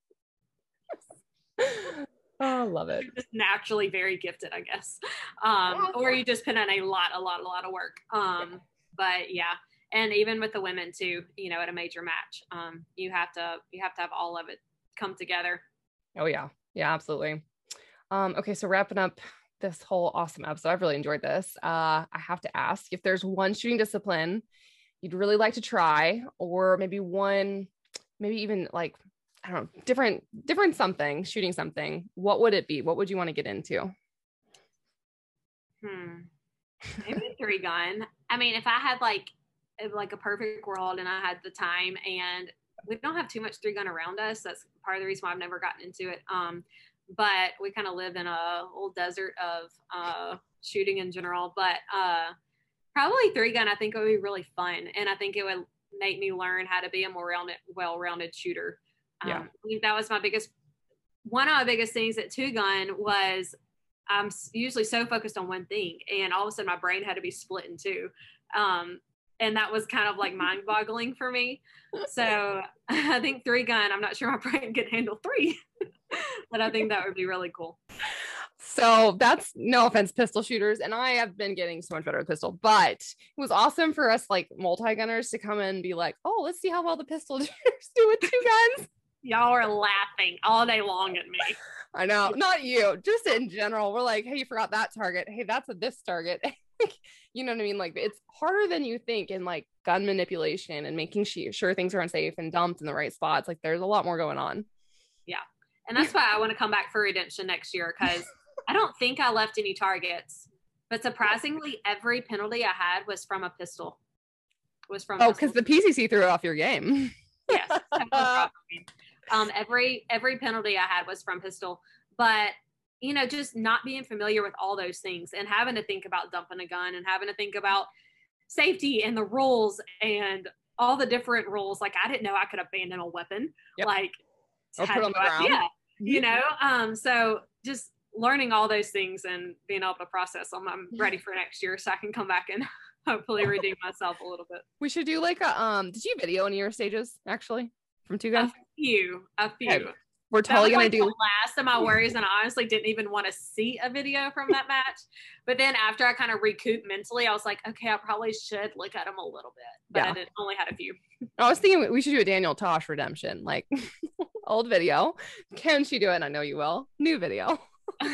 Oh, love it. You're just naturally very gifted, I guess. Um, or you just put in a lot, a lot, a lot of work. Um, but yeah. And even with the women too, you know, at a major match, um, you have to you have to have all of it come together. Oh yeah. Yeah, absolutely. Um, okay, so wrapping up this whole awesome episode, I've really enjoyed this. Uh, I have to ask if there's one shooting discipline you'd really like to try, or maybe one, maybe even like I don't know, different, different something, shooting something, what would it be? What would you want to get into? Hmm. Maybe three gun. I mean, if I had like like a perfect world and I had the time and we don't have too much three gun around us. That's part of the reason why I've never gotten into it. Um, but we kind of live in a little desert of uh, shooting in general. But uh, probably three gun, I think it would be really fun, and I think it would make me learn how to be a more rounded, well-rounded shooter. Yeah. Um, that was my biggest, one of my biggest things at Two Gun was I'm usually so focused on one thing, and all of a sudden my brain had to be split in two. Um, and that was kind of like mind boggling for me. So I think three gun, I'm not sure my brain could handle three, but I think that would be really cool. So that's no offense, pistol shooters. And I have been getting so much better with pistol, but it was awesome for us like multi gunners to come and be like, oh, let's see how well the pistol shooters do with two guns y'all are laughing all day long at me. I know, not you, just in general. We're like, hey, you forgot that target. Hey, that's a this target. you know what I mean? Like it's harder than you think in like gun manipulation and making sure things are unsafe and dumped in the right spots. Like there's a lot more going on. Yeah. And that's why I want to come back for redemption next year because I don't think I left any targets. But surprisingly, every penalty I had was from a pistol. Was from Oh, because the PCC threw off your game. yes. Um, every every penalty I had was from pistol, but you know, just not being familiar with all those things and having to think about dumping a gun and having to think about safety and the rules and all the different rules. Like I didn't know I could abandon a weapon. Yep. Like Or put on the ground. idea, you know. Um, so just learning all those things and being able to process them, I'm ready for next year, so I can come back and hopefully redeem myself a little bit. We should do like a um. Did you video any of your stages actually from two guys? A few, a few. Okay. We're totally gonna like do. the last of my worries, and I honestly didn't even want to see a video from that match. But then after I kind of recouped mentally, I was like, okay, I probably should look at them a little bit. But Yeah. I did, only had a few. I was thinking we should do a Daniel Tosh redemption, like old video. Can she do it? And I know you will. New video.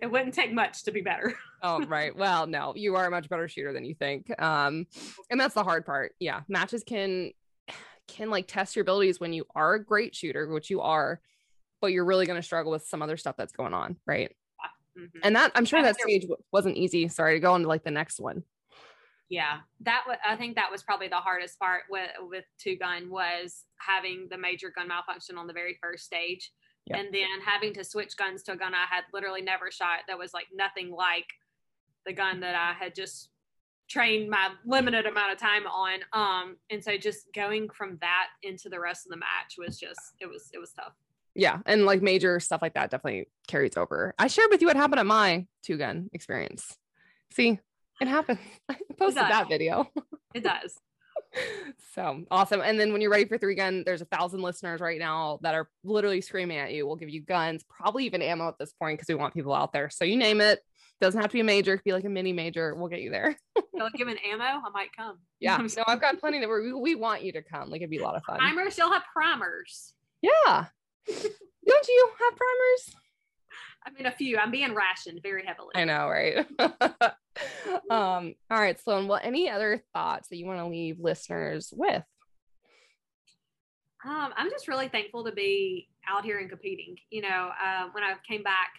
it wouldn't take much to be better. Oh, right. Well, no, you are a much better shooter than you think. Um, and that's the hard part. Yeah, matches can can like test your abilities when you are a great shooter, which you are, but you're really going to struggle with some other stuff that's going on, right? Mhm. And that I'm sure that stage wasn't easy. Sorry to go on to like the next one. yeah, that was. I think that was probably the hardest part with with two gun was having the major gun malfunction on the very first stage, And then having to switch guns to a gun I had literally never shot. That was like nothing like the gun that I had just trained my limited amount of time on. Um, and so just going from that into the rest of the match was just it was it was tough. Yeah, and like major stuff like that definitely carries over. I shared with you what happened at my two gun experience. See, it happened. I posted does. that video. It does. So awesome. And then when you're ready for three gun, there's a thousand listeners right now that are literally screaming at you. We'll give you guns, probably even ammo at this point because we want people out there. So you name it. Doesn't have to be a major, it could be like a mini major. We'll get you there. They'll give an ammo, I might come. Yeah. No, I've got plenty that we we want you to come. Like it'd be a lot of fun. primers. you'll have primers. yeah. Don't you have primers? I mean, a few. I'm being rationed very heavily. I know, right? um, all right, Sloan. Well, any other thoughts that you want to leave listeners with? Um, I'm just really thankful to be out here and competing. You know, uh, when I came back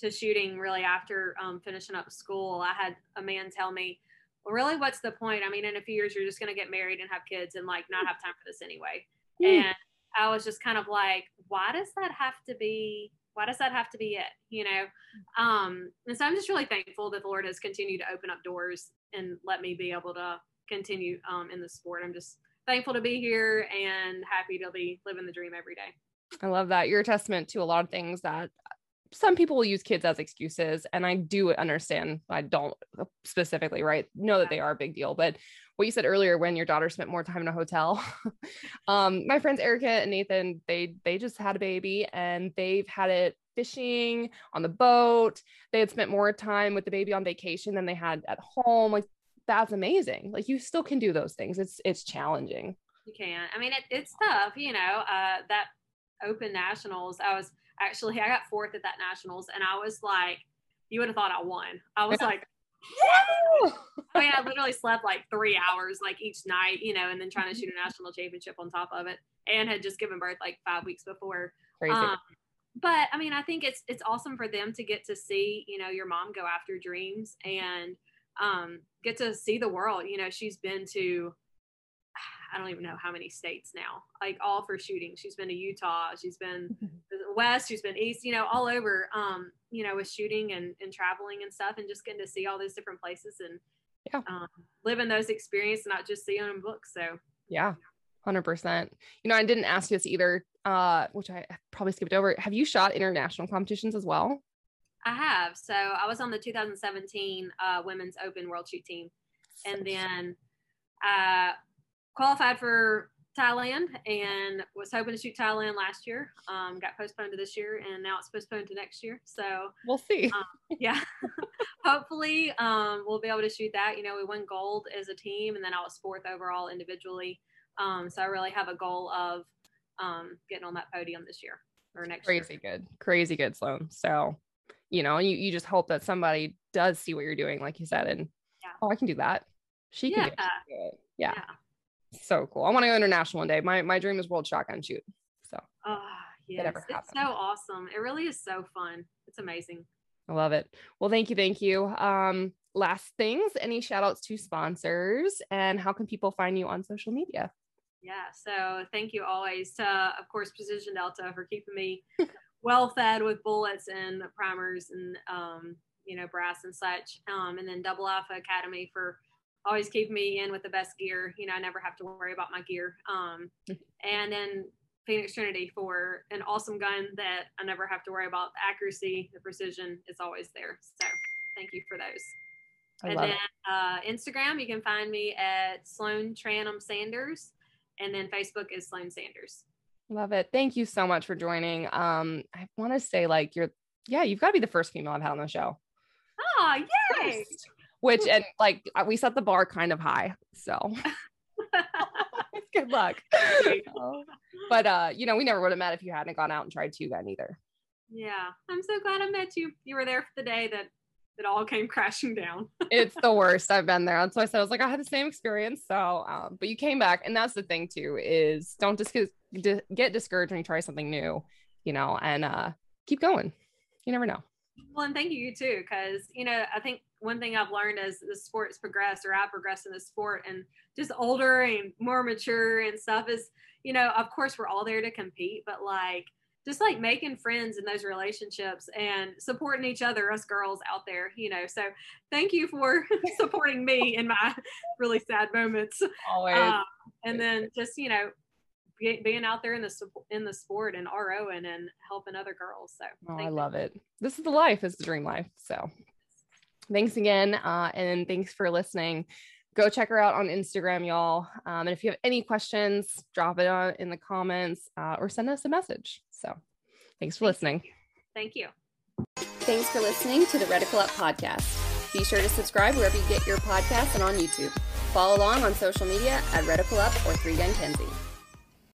to shooting really after um, finishing up school, I had a man tell me, well, really, what's the point? I mean, in a few years, you're just going to get married and have kids and like not have time for this anyway. Mm. And I was just kind of like, why does that have to be? Why does that have to be it? You know? Um, and so I'm just really thankful that the Lord has continued to open up doors and let me be able to continue um, in the sport. I'm just thankful to be here and happy to be living the dream every day. I love that. You're a testament to a lot of things that some people will use kids as excuses. And I do understand. I don't specifically, right? Know that they are a big deal. But what you said earlier, when your daughter spent more time in a hotel, um, my friends Erica and Nathan, they they just had a baby and they've had it fishing on the boat. They had spent more time with the baby on vacation than they had at home. Like that's amazing. Like you still can do those things. It's it's challenging. You can. I mean, it, it's tough, you know, uh, that open nationals. I was actually, I got fourth at that nationals and I was like, you would have thought I won. I was like, I mean, I literally slept like three hours like each night, you know, and then trying to shoot a national championship on top of it and had just given birth like five weeks before. Crazy. Um, but I mean, I think it's it's awesome for them to get to see, you know, your mom go after dreams and um, get to see the world. You know, she's been to I don't even know how many states now, like all for shooting. She's been to Utah, she's been west, who's been east, you know, all over. Um, you know, with shooting and and traveling and stuff, and just getting to see all those different places and Yeah. um, living those experiences, not just seeing them in books. So Yeah, hundred percent. You know, I didn't ask you this either, uh, which I probably skipped over. Have you shot international competitions as well? I have. So I was on the 2017 uh, Women's Open World Shoot Team, and then uh, qualified for Thailand and was hoping to shoot Thailand last year. Um, got postponed to this year, and now it's postponed to next year. So We'll see. yeah, hopefully um, we'll be able to shoot that. You know, we won gold as a team, and then I was fourth overall individually. Um, so I really have a goal of um, getting on that podium this year or next year. crazy good, crazy good, Sloan. So, you know, you you just hope that somebody does see what you're doing, like you said, and Yeah. oh, I can do that. She can do it. Yeah. Yeah. So cool. I want to go international one day. My my dream is world shotgun shoot. So Oh, yes. ever It's so awesome. It really is so fun. It's amazing. I love it. Well, thank you, thank you. Um, last things, any shout outs to sponsors and how can people find you on social media? Yeah. So thank you always to, of course, Precision Delta for keeping me well fed with bullets and primers and, um, you know, brass and such. Um, and then Double Alpha Academy for always keep me in with the best gear. You know, I never have to worry about my gear. Um, and then Phoenix Trinity for an awesome gun that I never have to worry about the accuracy, the precision is always there. So thank you for those. I and then uh, Instagram, you can find me at Sloan Tranum Sanders, and then Facebook is Sloan Sanders. Love it. Thank you so much for joining. Um, I want to say like you're yeah, you've got to be the first female I've had on the show. Oh, yay! Which and like uh, we set the bar kind of high, so good luck. Oh. but uh, you know, we never would have met if you hadn't gone out and tried two gun either. Yeah, I'm so glad I met you. You were there for the day that it all came crashing down. it's the worst. I've been there. That's why I said I was like, I had the same experience. So, um, but you came back, and that's the thing too is don't just dis- get discouraged when you try something new, you know, and uh, keep going. You never know. Well, and thank you too, because you know I think one thing I've learned as the sport's progressed, or I progressed in the sport, and just older and more mature and stuff is, you know, of course we're all there to compete, but like just like making friends in those relationships and supporting each other, us girls out there, you know. So thank you for supporting me in my really sad moments. Always. Um, and then just you know being out there in the in the sport and ROing and helping other girls. So oh, I love it. This is the life. It's the dream life. So thanks again, uh, and thanks for listening. Go check her out on Instagram, y'all. Um, and if you have any questions, drop it on in the comments uh, or send us a message. So thanks for listening. Thank you. Thanks for listening to the Reticle Up podcast. Be sure to subscribe wherever you get your podcasts and on YouTube. Follow along on social media at Reticle Up or Three Gun Kenzie.